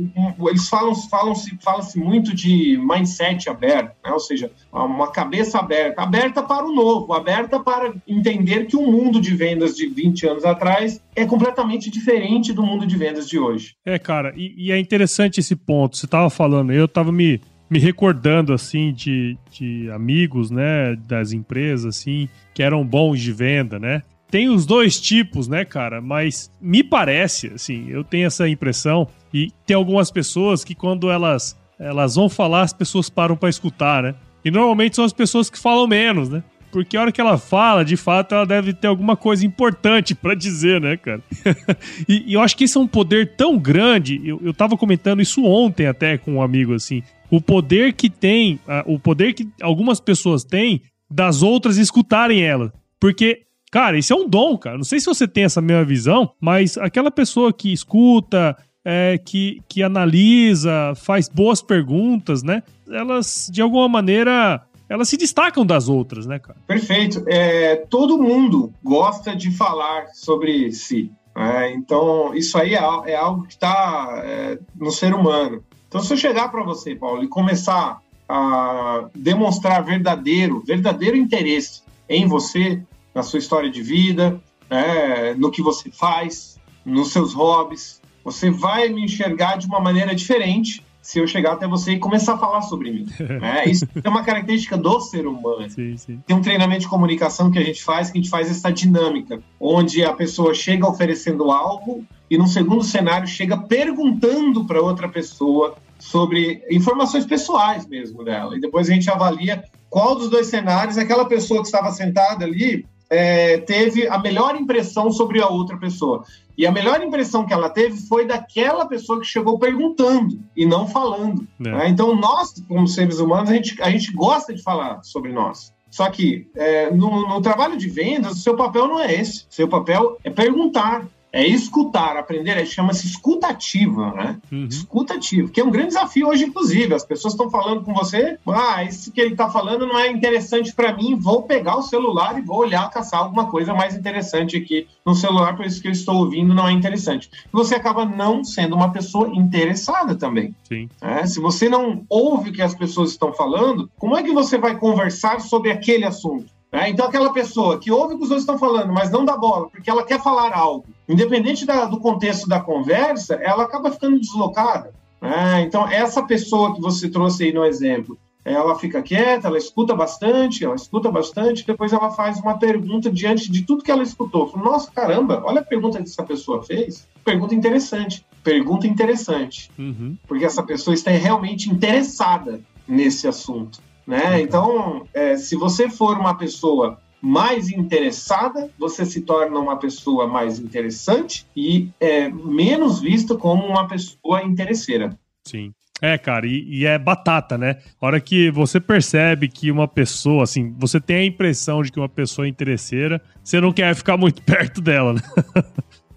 eles falam, falam, se fala -se muito de mindset aberto, né? ou seja, uma cabeça aberta, aberta para o novo, aberta para entender que o mundo de vendas de 20 anos atrás é completamente diferente do mundo de vendas de hoje.
É, cara, e, e é interessante esse ponto. Você estava falando, eu estava me, me recordando, assim, de, de amigos, né, das empresas, assim, que eram bons de venda, né? tem os dois tipos, né, cara? Mas me parece, assim, eu tenho essa impressão e tem algumas pessoas que quando elas elas vão falar, as pessoas param para escutar, né? E normalmente são as pessoas que falam menos, né? Porque a hora que ela fala, de fato, ela deve ter alguma coisa importante para dizer, né, cara? *laughs* e, e, eu acho que isso é um poder tão grande. Eu, eu tava comentando isso ontem até com um amigo, assim. O poder que tem, uh, o poder que algumas pessoas têm das outras escutarem ela. Porque Cara, isso é um dom, cara. Não sei se você tem essa mesma visão, mas aquela pessoa que escuta, é, que, que analisa, faz boas perguntas, né? Elas, de alguma maneira, elas se destacam das outras, né, cara?
Perfeito. É, todo mundo gosta de falar sobre si. Né? Então, isso aí é, é algo que está é, no ser humano. Então, se eu chegar para você, Paulo, e começar a demonstrar verdadeiro, verdadeiro interesse em você, na sua história de vida, né, no que você faz, nos seus hobbies. Você vai me enxergar de uma maneira diferente se eu chegar até você e começar a falar sobre mim. *laughs* Né? Isso é uma característica do ser humano. Sim, sim. Tem um treinamento de comunicação que a gente faz, que a gente faz essa dinâmica, onde a pessoa chega oferecendo algo e, num segundo cenário, chega perguntando para outra pessoa sobre informações pessoais mesmo dela. E depois a gente avalia qual dos dois cenários aquela pessoa que estava sentada ali é, teve a melhor impressão sobre a outra pessoa. E a melhor impressão que ela teve foi daquela pessoa que chegou perguntando e não falando. É. Né? Então, nós, como seres humanos, a gente, a gente gosta de falar sobre nós. Só que é, no, no trabalho de vendas, o seu papel não é esse. O seu papel é perguntar, é escutar, aprender, é, chama-se escutativa, né? Uhum. Escutativa, que é um grande desafio hoje, inclusive. As pessoas estão falando com você, ah, isso que ele está falando não é interessante para mim, vou pegar o celular e vou olhar, caçar alguma coisa mais interessante aqui no celular, por isso que eu estou ouvindo não é interessante. E você acaba não sendo uma pessoa interessada também. Sim. É, se você não ouve o que as pessoas estão falando, como é que você vai conversar sobre aquele assunto? É, então, aquela pessoa que ouve o que os outros estão falando, mas não dá bola, porque ela quer falar algo, independente da, do contexto da conversa, ela acaba ficando deslocada. Né? Então, essa pessoa que você trouxe aí no exemplo, ela fica quieta, ela escuta bastante, ela escuta bastante, depois ela faz uma pergunta diante de tudo que ela escutou. Nossa, caramba, olha a pergunta que essa pessoa fez. Pergunta interessante. Pergunta interessante. Uhum. Porque essa pessoa está realmente interessada nesse assunto. Né? Então, é, se você for uma pessoa mais interessada, você se torna uma pessoa mais interessante e é, menos vista como uma pessoa interesseira.
Sim. É, cara, e, e, é batata, né? A hora que você percebe que uma pessoa, assim, você tem a impressão de que uma pessoa é interesseira, você não quer ficar muito *laughs* perto dela, né?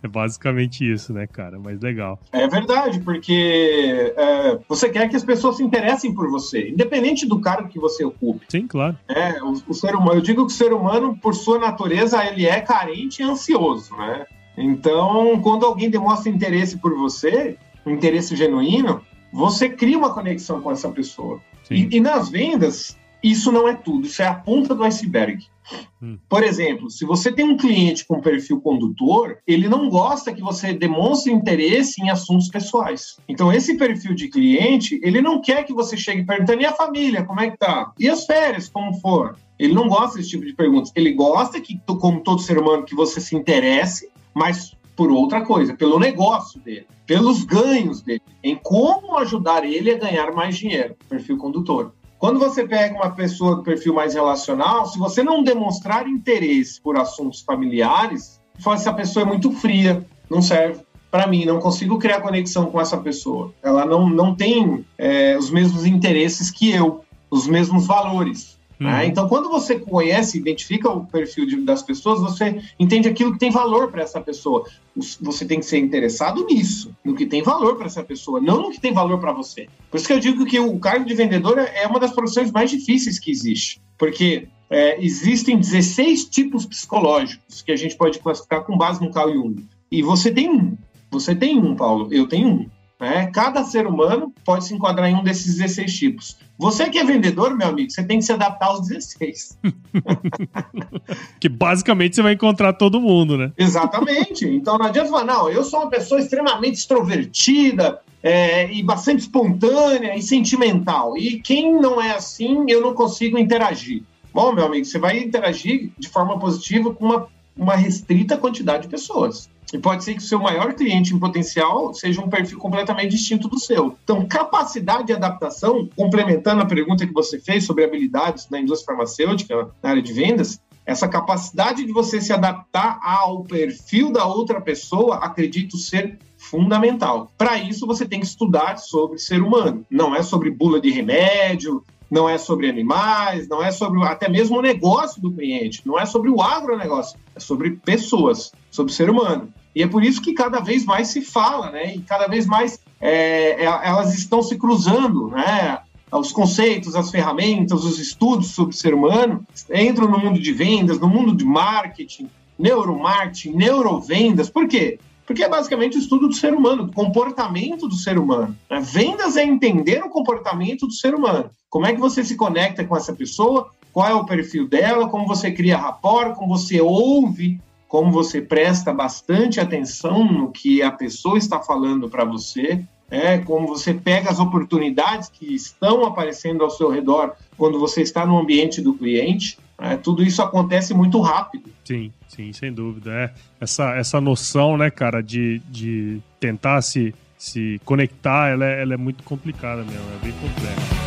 É basicamente isso, né, cara? Mas legal.
É verdade, porque é, você quer que as pessoas se interessem por você, independente do cargo que você ocupe.
Sim, claro.
É, o, o ser humano, eu digo que o ser humano, por sua natureza, ele é carente e ansioso, né? Então, quando alguém demonstra interesse por você, um interesse genuíno, você cria uma conexão com essa pessoa. E, e, nas vendas, isso não é tudo, isso é a ponta do iceberg. Hum. Por exemplo, se você tem um cliente com perfil condutor, ele não gosta que você demonstre interesse em assuntos pessoais. Então, esse perfil de cliente, ele não quer que você chegue perguntando: e a família, como é que tá? E as férias, como for? Ele não gosta desse tipo de perguntas. Ele gosta que, como todo ser humano, que você se interesse, mas por outra coisa, pelo negócio dele, pelos ganhos dele, em como ajudar ele a ganhar mais dinheiro. Perfil condutor. Quando você pega uma pessoa do perfil mais relacional, se você não demonstrar interesse por assuntos familiares, fala essa pessoa é muito fria, não serve para mim, não consigo criar conexão com essa pessoa. Ela não, não tem é, os mesmos interesses que eu, os mesmos valores. Né? Uhum. Né? Então, quando você conhece, identifica o perfil de, das pessoas, você entende aquilo que tem valor para essa pessoa. Você tem que ser interessado nisso, no que tem valor para essa pessoa, não no que tem valor para você. Por isso que eu digo que o cargo de vendedor é uma das profissões mais difíceis que existe, porque é, existem 16 tipos psicológicos que a gente pode classificar com base no Carl Jung. E você tem um. Você tem um, Paulo, eu tenho um. Né? Cada ser humano pode se enquadrar em um desses 16 tipos. Você que é vendedor, meu amigo, você tem que se adaptar aos 16. *laughs*
que basicamente você vai encontrar todo mundo, né?
Exatamente. Então não adianta falar, não, eu sou uma pessoa extremamente extrovertida, é, e bastante espontânea e sentimental. E quem não é assim, eu não consigo interagir. Bom, meu amigo, você vai interagir de forma positiva com uma, uma restrita quantidade de pessoas. E pode ser que o seu maior cliente em potencial seja um perfil completamente distinto do seu. Então, capacidade de adaptação, complementando a pergunta que você fez sobre habilidades na indústria farmacêutica, na área de vendas, essa capacidade de você se adaptar ao perfil da outra pessoa, acredito ser fundamental. Para isso, você tem que estudar sobre ser humano. Não é sobre bula de remédio, não é sobre animais, não é sobre até mesmo o negócio do cliente, não é sobre o agronegócio, é sobre pessoas, sobre ser humano. E é por isso que cada vez mais se fala, né? E cada vez mais é, é, elas estão se cruzando, né? Os conceitos, as ferramentas, os estudos sobre ser humano entram no mundo de vendas, no mundo de marketing, neuromarketing, neurovendas. Por quê? Porque é basicamente o estudo do ser humano, do comportamento do ser humano. Né? Vendas é entender o comportamento do ser humano. Como é que você se conecta com essa pessoa, qual é o perfil dela, como você cria rapport, como você ouve como você presta bastante atenção no que a pessoa está falando para você, é, como você pega as oportunidades que estão aparecendo ao seu redor quando você está no ambiente do cliente. É, tudo isso acontece muito rápido.
Sim, sim, sem dúvida. É. Essa, essa noção, né, cara, de, de tentar se, se conectar, ela é, ela é muito complicada mesmo, é bem complexa.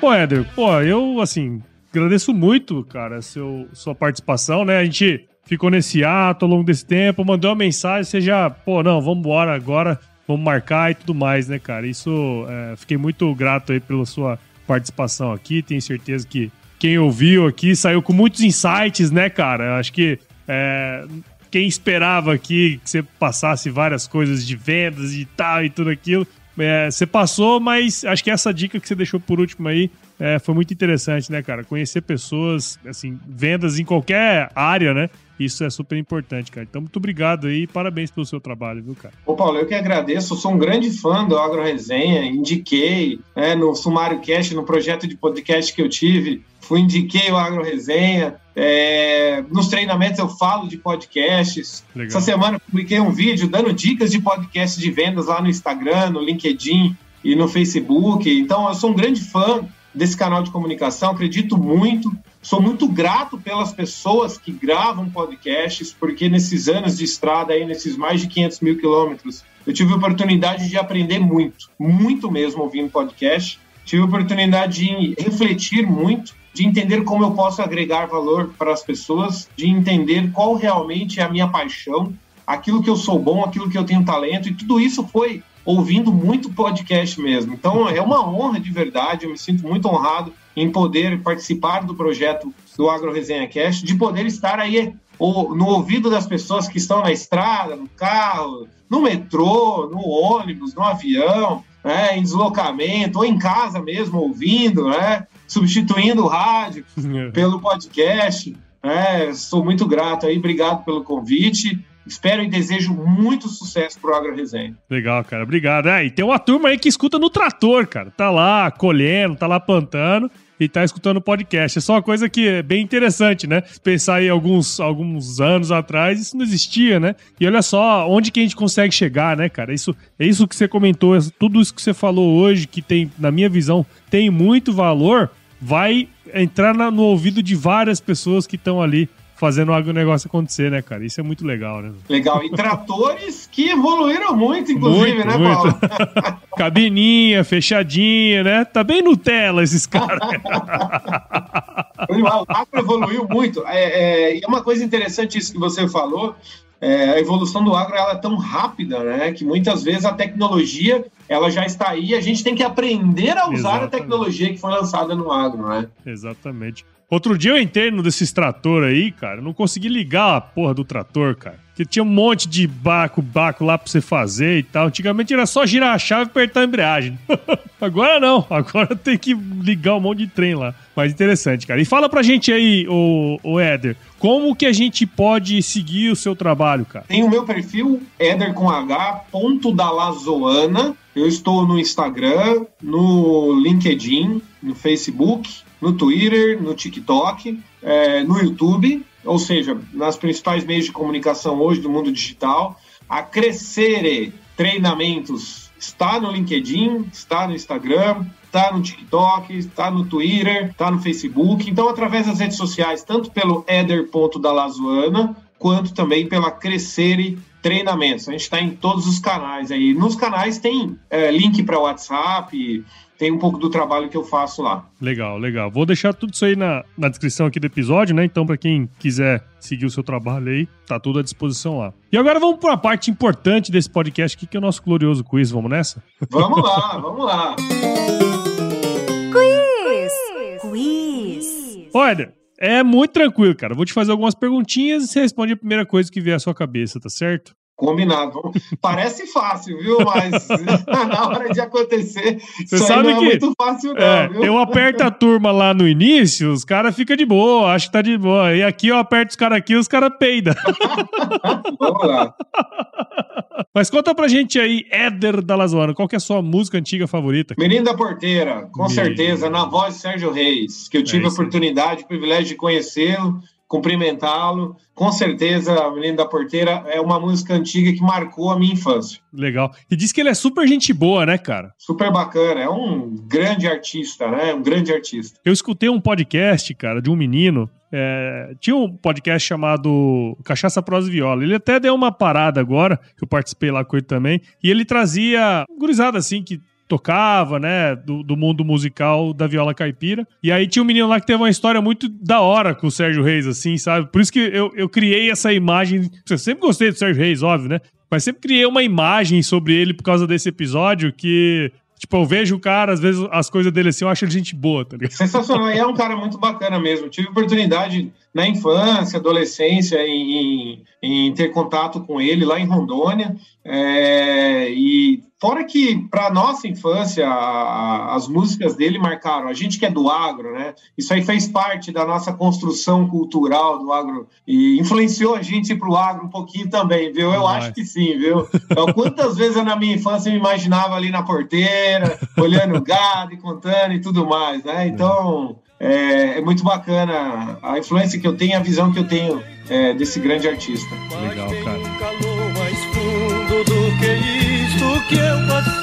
Pô, Éder, pô, eu, assim, agradeço muito, cara, seu, sua participação, né? A gente ficou nesse ato ao longo desse tempo, mandou uma mensagem, você já, pô, não, vamos embora agora, vamos marcar e tudo mais, né, cara? Isso, é, fiquei muito grato aí pela sua participação aqui, tenho certeza que quem ouviu aqui saiu com muitos insights, né, cara? Acho que é, quem esperava aqui que você passasse várias coisas de vendas e tal e tudo aquilo, é, você passou, mas acho que essa dica que você deixou por último aí é, foi muito interessante, né, cara? Conhecer pessoas, assim, vendas em qualquer área, né? Isso é super importante, cara. Então, muito obrigado aí e parabéns pelo seu trabalho, viu, cara?
Ô, Paulo, eu que agradeço. Eu sou um grande fã do Agro Resenha. Indiquei né, no Sumário Cast, no projeto de podcast que eu tive. Fui, indiquei o Agro Resenha. É, nos treinamentos eu falo de podcasts. Legal. Essa semana eu publiquei um vídeo dando dicas de podcast de vendas lá no Instagram, no LinkedIn e no Facebook. Então, eu sou um grande fã desse canal de comunicação, acredito muito. Sou muito grato pelas pessoas que gravam podcasts, porque nesses anos de estrada, aí, nesses mais de 500 mil quilômetros, eu tive a oportunidade de aprender muito, muito mesmo ouvindo podcast. Tive a oportunidade de refletir muito, de entender como eu posso agregar valor para as pessoas, de entender qual realmente é a minha paixão, aquilo que eu sou bom, aquilo que eu tenho talento, e tudo isso foi ouvindo muito podcast mesmo. Então é uma honra de verdade, eu me sinto muito honrado em poder participar do projeto do Agro Resenha Cast, de poder estar aí no ouvido das pessoas que estão na estrada, no carro, no metrô, no ônibus, no avião, né, em deslocamento, ou em casa mesmo, ouvindo, né, substituindo o rádio *laughs* pelo podcast. É, sou muito grato aí, obrigado pelo convite. Espero e desejo muito sucesso pro Agro Resenha.
Legal, cara. Obrigado. É, e tem uma turma aí que escuta no trator, cara. Tá lá colhendo, tá lá plantando e tá escutando o podcast. É só uma coisa que é bem interessante, né? Pensar aí alguns, alguns anos atrás, isso não existia, né? E olha só onde que a gente consegue chegar, né, cara? Isso, é isso que você comentou, tudo isso que você falou hoje, que tem, na minha visão, tem muito valor, vai entrar na, no ouvido de várias pessoas que estão ali fazendo o agronegócio acontecer, né, cara? Isso é muito legal, né?
Legal. E tratores que evoluíram muito, inclusive, muito, né, muito. Paulo? *laughs*
Cabininha, fechadinha, né? Tá bem Nutella esses caras. *laughs*
o agro evoluiu muito. É, é, é uma coisa interessante isso que você falou, é, a evolução do agro ela é tão rápida, né, que muitas vezes a tecnologia ela já está aí, a gente tem que aprender a usar Exatamente. a tecnologia que foi lançada no agro, né?
Exatamente. Outro dia eu entrei no desses trator aí, cara, não consegui ligar a porra do trator, cara. Porque tinha um monte de baco, baco lá pra você fazer e tal. Antigamente era só girar a chave e apertar a embreagem. *laughs* agora não, agora tem que ligar um monte de trem lá. Mas interessante, cara. E fala pra gente aí, o, o Éder, como que a gente pode seguir o seu trabalho, cara?
Tem o meu perfil, Éder com H, ponto da Lazoana. Eu estou no Instagram, no LinkedIn, no Facebook, no Twitter, no TikTok, é, no YouTube, ou seja, nas principais meios de comunicação hoje do mundo digital. A Crescere Treinamentos está no LinkedIn, está no Instagram, está no TikTok, está no Twitter, está no Facebook. Então, através das redes sociais, tanto pelo eder.dalazuana, quanto também pela Crescere Treinamentos. A gente está em todos os canais aí. Nos canais tem é, link para WhatsApp, tem um pouco do trabalho que eu faço lá.
Legal, legal. Vou deixar tudo isso aí na, na descrição aqui do episódio, né? Então, para quem quiser seguir o seu trabalho aí, tá tudo à disposição lá. E agora vamos para a parte importante desse podcast aqui, que é o nosso glorioso quiz. Vamos nessa?
Vamos lá, *laughs* vamos lá.
quiz! Quiz! Olha, é muito tranquilo, cara. Vou te fazer algumas perguntinhas e você responde a primeira coisa que vier à sua cabeça, tá certo?
Combinado. Parece fácil, viu? Mas *laughs* *laughs* na hora de acontecer,
Você sabe não é que, é muito fácil, não. É? Eu aperto a turma lá no início, os caras ficam de boa, acho que tá de boa. E aqui eu aperto os caras aqui, os caras peidam. *laughs* Vamos lá. Mas conta pra gente aí, Éder da Lazoana, qual que é a sua música antiga favorita?
Menino da Porteira, com Menino. certeza, na voz de Sérgio Reis, que eu tive é a oportunidade, o privilégio de conhecê-lo cumprimentá-lo. Com certeza, o Menino da Porteira é uma música antiga que marcou a minha infância.
Legal. E diz que ele é super gente boa, né, cara?
Super bacana. É um grande artista, né? Um grande artista.
Eu escutei um podcast, cara, de um menino. É... tinha um podcast chamado Cachaça Prosa e Viola. Ele até deu uma parada agora, que eu participei lá com ele também. E ele trazia gurizada assim que tocava, né, do, do, mundo musical da viola caipira. E aí tinha um menino lá que teve uma história muito da hora com o Sérgio Reis, assim, sabe? Por isso que eu, eu criei essa imagem. Eu sempre gostei do Sérgio Reis, óbvio, né? Mas sempre criei uma imagem sobre ele por causa desse episódio que Tipo, eu vejo o cara, às vezes as coisas dele assim, eu acho ele gente boa, tá ligado?
Sensacional, e é um cara muito bacana mesmo. tive oportunidade na infância, adolescência, em, em, ter contato com ele lá em Rondônia. É, e fora que, para nossa infância, a, as músicas dele marcaram. A gente que é do agro, né? Isso aí fez parte da nossa construção cultural do agro e influenciou a gente para o agro um pouquinho também, viu? Eu acho que sim, viu? Então, quantas vezes eu, na minha infância me imaginava ali na porteira, olhando o gado e contando e tudo mais, né? Então é, é, muito bacana a influência que eu tenho, a visão que eu tenho é, desse grande artista.
Legal, cara. calor mais fundo do que isso que eu passei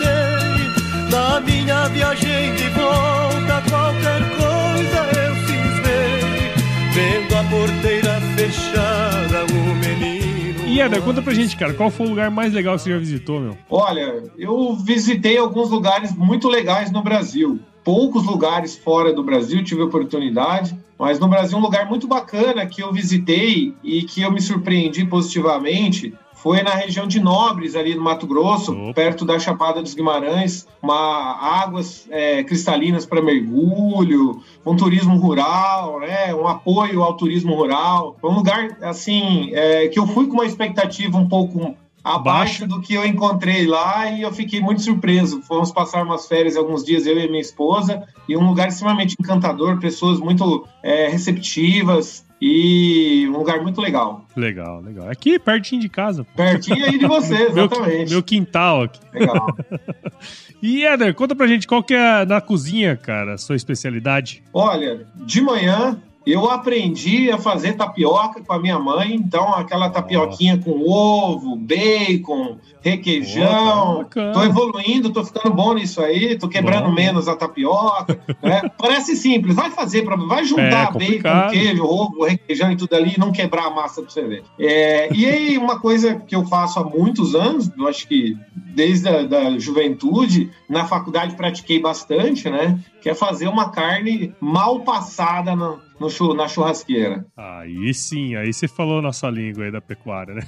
na minha viagem de volta, qualquer coisa eu cismei, vendo a porteira fechada, o menino. E Eder, conta pra gente, cara, qual foi o lugar mais legal que você já visitou, meu?
Olha, eu visitei alguns lugares muito legais no Brasil poucos lugares fora do Brasil tive oportunidade, mas no Brasil um lugar muito bacana que eu visitei e que eu me surpreendi positivamente foi na região de Nobres, ali no Mato Grosso, Opa. perto da Chapada dos Guimarães, uma águas é, cristalinas para mergulho, um turismo rural, né, um apoio ao turismo rural. Foi um lugar assim é, que eu fui com uma expectativa um pouco abaixo do que eu encontrei lá e eu fiquei muito surpreso. Fomos passar umas férias alguns dias, eu e minha esposa, e um lugar extremamente encantador, pessoas muito é, receptivas, e um lugar muito legal.
Legal, legal. Aqui, pertinho de casa.
Pertinho aí de você, *laughs* exatamente.
meu, meu, quintal aqui. Legal. *laughs* e, Éder, conta pra gente qual que é, na cozinha, cara, a sua especialidade?
Olha, de manhã eu aprendi a fazer tapioca com a minha mãe, então aquela tapioquinha com ovo, bacon, requeijão. Oh, tô evoluindo, tô ficando bom nisso aí, tô quebrando bom. menos a tapioca. Né? *laughs* Parece simples, vai fazer, pra, vai juntar é, bacon, queijo, ovo, requeijão e tudo ali e não quebrar a massa pra você ver. É, e aí, uma coisa que eu faço há muitos anos, eu acho que desde a da juventude, na faculdade pratiquei bastante, né? Que é fazer uma carne mal passada no, no, na churrasqueira.
Aí sim, aí você falou nossa língua aí da pecuária, né?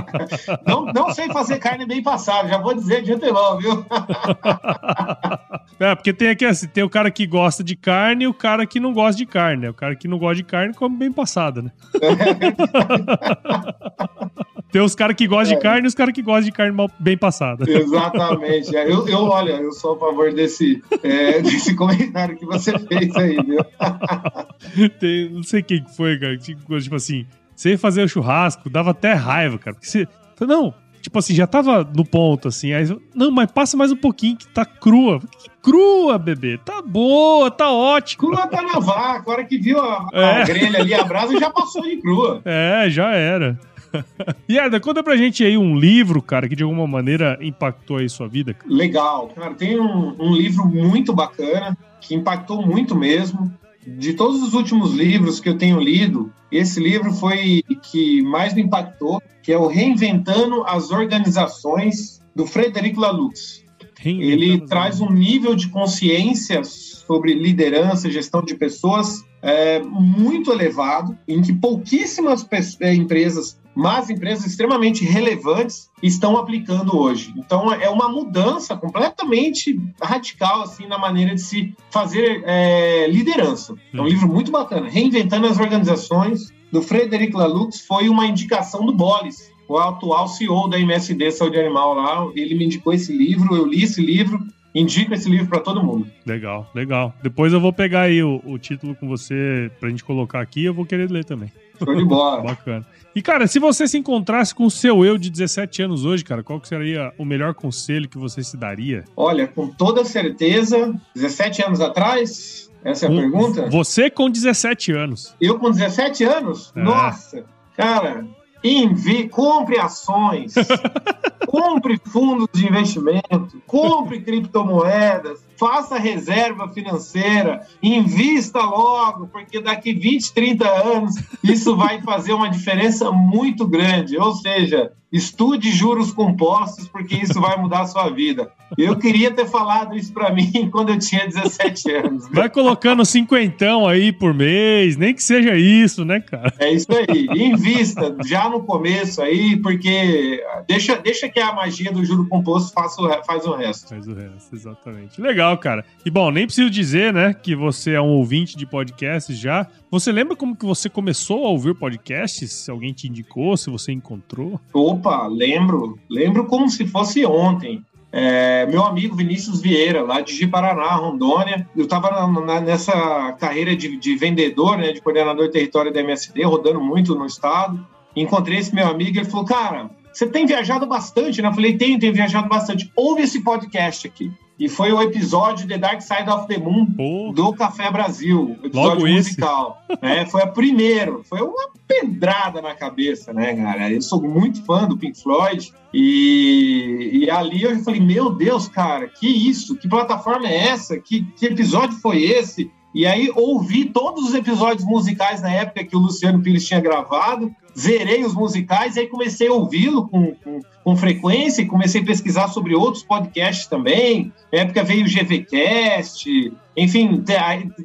*laughs*
não, não sei fazer carne bem passada, já vou dizer de antemão, viu? *laughs*
é, porque tem aqui assim, tem o cara que gosta de carne e o cara que não gosta de carne, né? O cara que não gosta de carne come bem passada, né? *laughs* Tem os caras que gostam é. de carne e os caras que gostam de carne mal, bem passada.
Exatamente. É, eu, eu, olha, eu sou a favor desse, é, *laughs* desse comentário que você fez aí, viu? *laughs*
Tem, não sei quem foi, cara. Tipo, assim, você ia fazer o churrasco, dava até raiva, cara. Porque você. Não, tipo assim, já tava no ponto, assim. Aí, não, mas passa mais um pouquinho que tá crua. Que crua, bebê. Tá boa, tá ótimo.
Crua tá na vaca. A hora que viu a, é. a grelha ali, a brasa, já passou de crua.
É, já era. *laughs* Yada, conta pra gente aí um livro, cara, que de alguma maneira impactou aí sua vida.
Legal, cara, tem um, um livro muito bacana, que impactou muito mesmo. De todos os últimos livros que eu tenho lido, esse livro foi que mais me impactou, que é o Reinventando as Organizações, do Frederico Laloux. Ele traz um nível de consciência sobre liderança, gestão de pessoas é, muito elevado, em que pouquíssimas empresas mas empresas extremamente relevantes estão aplicando hoje. Então é uma mudança completamente radical assim na maneira de se fazer é, liderança. É um livro muito bacana, reinventando as organizações. Do Frederic Laloux foi uma indicação do Bolles, o atual CEO da MSD Saúde Animal lá. Ele me indicou esse livro, eu li esse livro indico esse livro para todo mundo.
Legal, legal. Depois eu vou pegar aí o, o título com você pra gente colocar aqui, eu vou querer ler também.
Show de bola. *laughs*
Bacana. E, cara, se você se encontrasse com o seu eu de 17 anos hoje, cara, qual seria o melhor conselho que você se daria?
Olha, com toda certeza, 17 anos atrás, essa é a um, pergunta?
Você com 17 anos.
Eu com 17 anos? É. Nossa, cara, envie, compre ações, *laughs* compre fundos de investimento, compre criptomoedas, faça reserva financeira, invista logo, porque daqui 20, 30 anos isso vai fazer uma diferença muito grande. Ou seja, estude juros compostos, porque isso vai mudar a sua vida. Eu queria ter falado isso para mim *laughs* quando eu tinha 17 anos.
Vai colocando cinquentão aí por mês, nem que seja isso, né, cara?
É isso aí. Invista já no começo aí, porque deixa, deixa que a magia do juro composto faça o, faz o resto.
Faz o resto, exatamente. Legal, cara. E bom, nem preciso dizer, né, que você é um ouvinte de podcasts já. Você lembra como que você começou a ouvir podcasts? Se alguém te indicou, se você encontrou?
Opa, lembro. Lembro como se fosse ontem. É, meu amigo Vinícius Vieira, lá de Ji-Paraná, Rondônia. Eu estava nessa carreira de, de, vendedor, né, de coordenador de território da MSD, rodando muito no estado. Encontrei esse meu amigo e ele falou: Cara, você tem viajado bastante, né? Eu falei: Tenho, tenho viajado bastante. Ouve esse podcast aqui. E foi o episódio The Dark Side of the Moon do Café Brasil, episódio Logo musical. Né? Foi a primeiro, foi uma pedrada na cabeça, né, cara? Eu sou muito fã do Pink Floyd e, e ali eu falei, meu Deus, cara, que isso? Que plataforma é essa? Que, que episódio foi esse? E aí ouvi todos os episódios musicais na época que o Luciano Pires tinha gravado, zerei os musicais e aí comecei a ouvi-lo com, com, com, frequência e comecei a pesquisar sobre outros podcasts também. Na época veio o GVCast, enfim,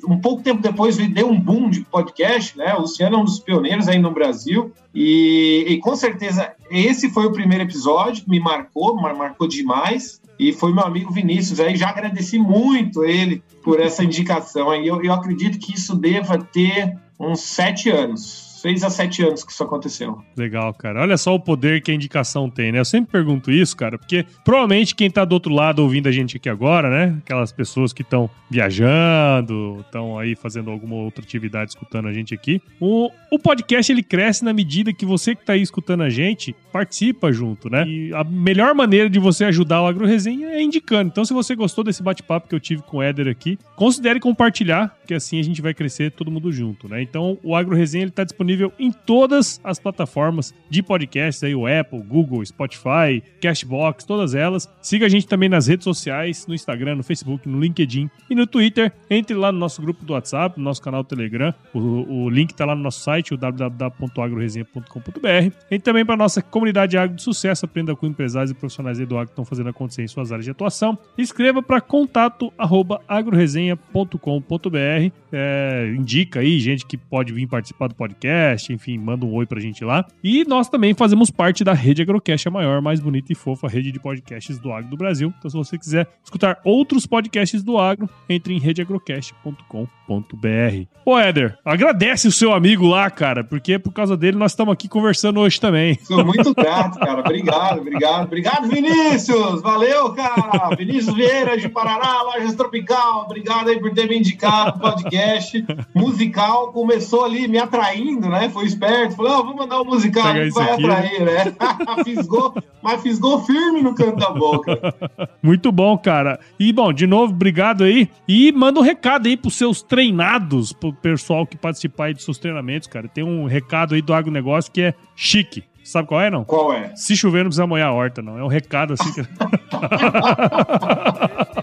um pouco tempo depois deu um boom de podcast, né? O Luciano é um dos pioneiros aí no Brasil e, e com certeza esse foi o primeiro episódio que me marcou, marcou demais e foi meu amigo Vinícius aí, já agradeci muito ele por essa indicação aí. Eu, eu acredito que isso deva ter uns sete anos seis a sete anos que isso aconteceu.
Legal, cara. Olha só o poder que a indicação tem, né? Eu sempre pergunto isso, cara, porque provavelmente quem tá do outro lado ouvindo a gente aqui agora, né? Aquelas pessoas que estão viajando, estão aí fazendo alguma outra atividade escutando a gente aqui. O, o podcast ele cresce na medida que você que tá aí escutando a gente participa junto, né? E a melhor maneira de você ajudar o Agro Resenha é indicando. Então, se você gostou desse bate-papo que eu tive com o Éder aqui, considere compartilhar, que assim a gente vai crescer todo mundo junto, né? Então, o Agro Resenha ele tá disponível em todas as plataformas de podcasts aí, o Apple, Google, Spotify, Cashbox, todas elas. Siga a gente também nas redes sociais, no Instagram, no Facebook, no LinkedIn e no Twitter. Entre lá no nosso grupo do WhatsApp, no nosso canal do Telegram. O, o link tá lá no nosso site, o www.agroresenha.com.br. E também para nossa comunidade agro de sucesso, aprenda com empresários e profissionais do agro que estão fazendo acontecer em suas áreas de atuação. Escreva para contato arroba agroresenha.com.br. É, indica aí gente que pode vir participar do podcast, enfim, manda um oi pra gente lá. E nós também fazemos parte da rede Agrocast, a maior, mais bonita e fofa rede de podcasts do agro do Brasil. Então, se você quiser escutar outros podcasts do agro, entre em redeagrocast.com.br. Ô, Éder, agradece o seu amigo lá, cara, porque por causa dele nós estamos aqui conversando hoje também.
Sou muito grato, cara. Obrigado, obrigado. Obrigado, Vinícius. Valeu, cara. Vinícius Vieira de Paraná, Lojas Tropical. Obrigado aí por ter me indicado o podcast musical. Começou ali me atraindo, né? Foi esperto. Falou, oh, vou mandar um musical que vai aqui, atrair, né? *laughs* fisgou, mas fisgou firme no canto da boca.
Muito bom, cara. E, bom, de novo, obrigado aí. E manda um recado aí pros seus treinados, pro pessoal que participar aí dos seus treinamentos, cara. Tem um recado aí do agronegócio que é chique. Sabe qual é, não?
Qual é?
Se chover, não precisa molhar a horta, não. É um recado assim. Que... *laughs*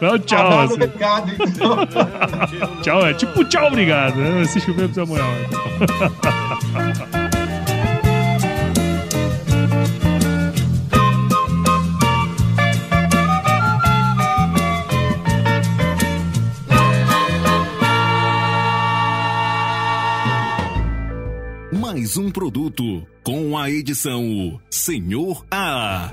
não, tchau.
Assim. recado, então. *laughs*
tchau, é tipo tchau, obrigado. Se precisa molhar a horta.
mais um produto com a edição Senhor A.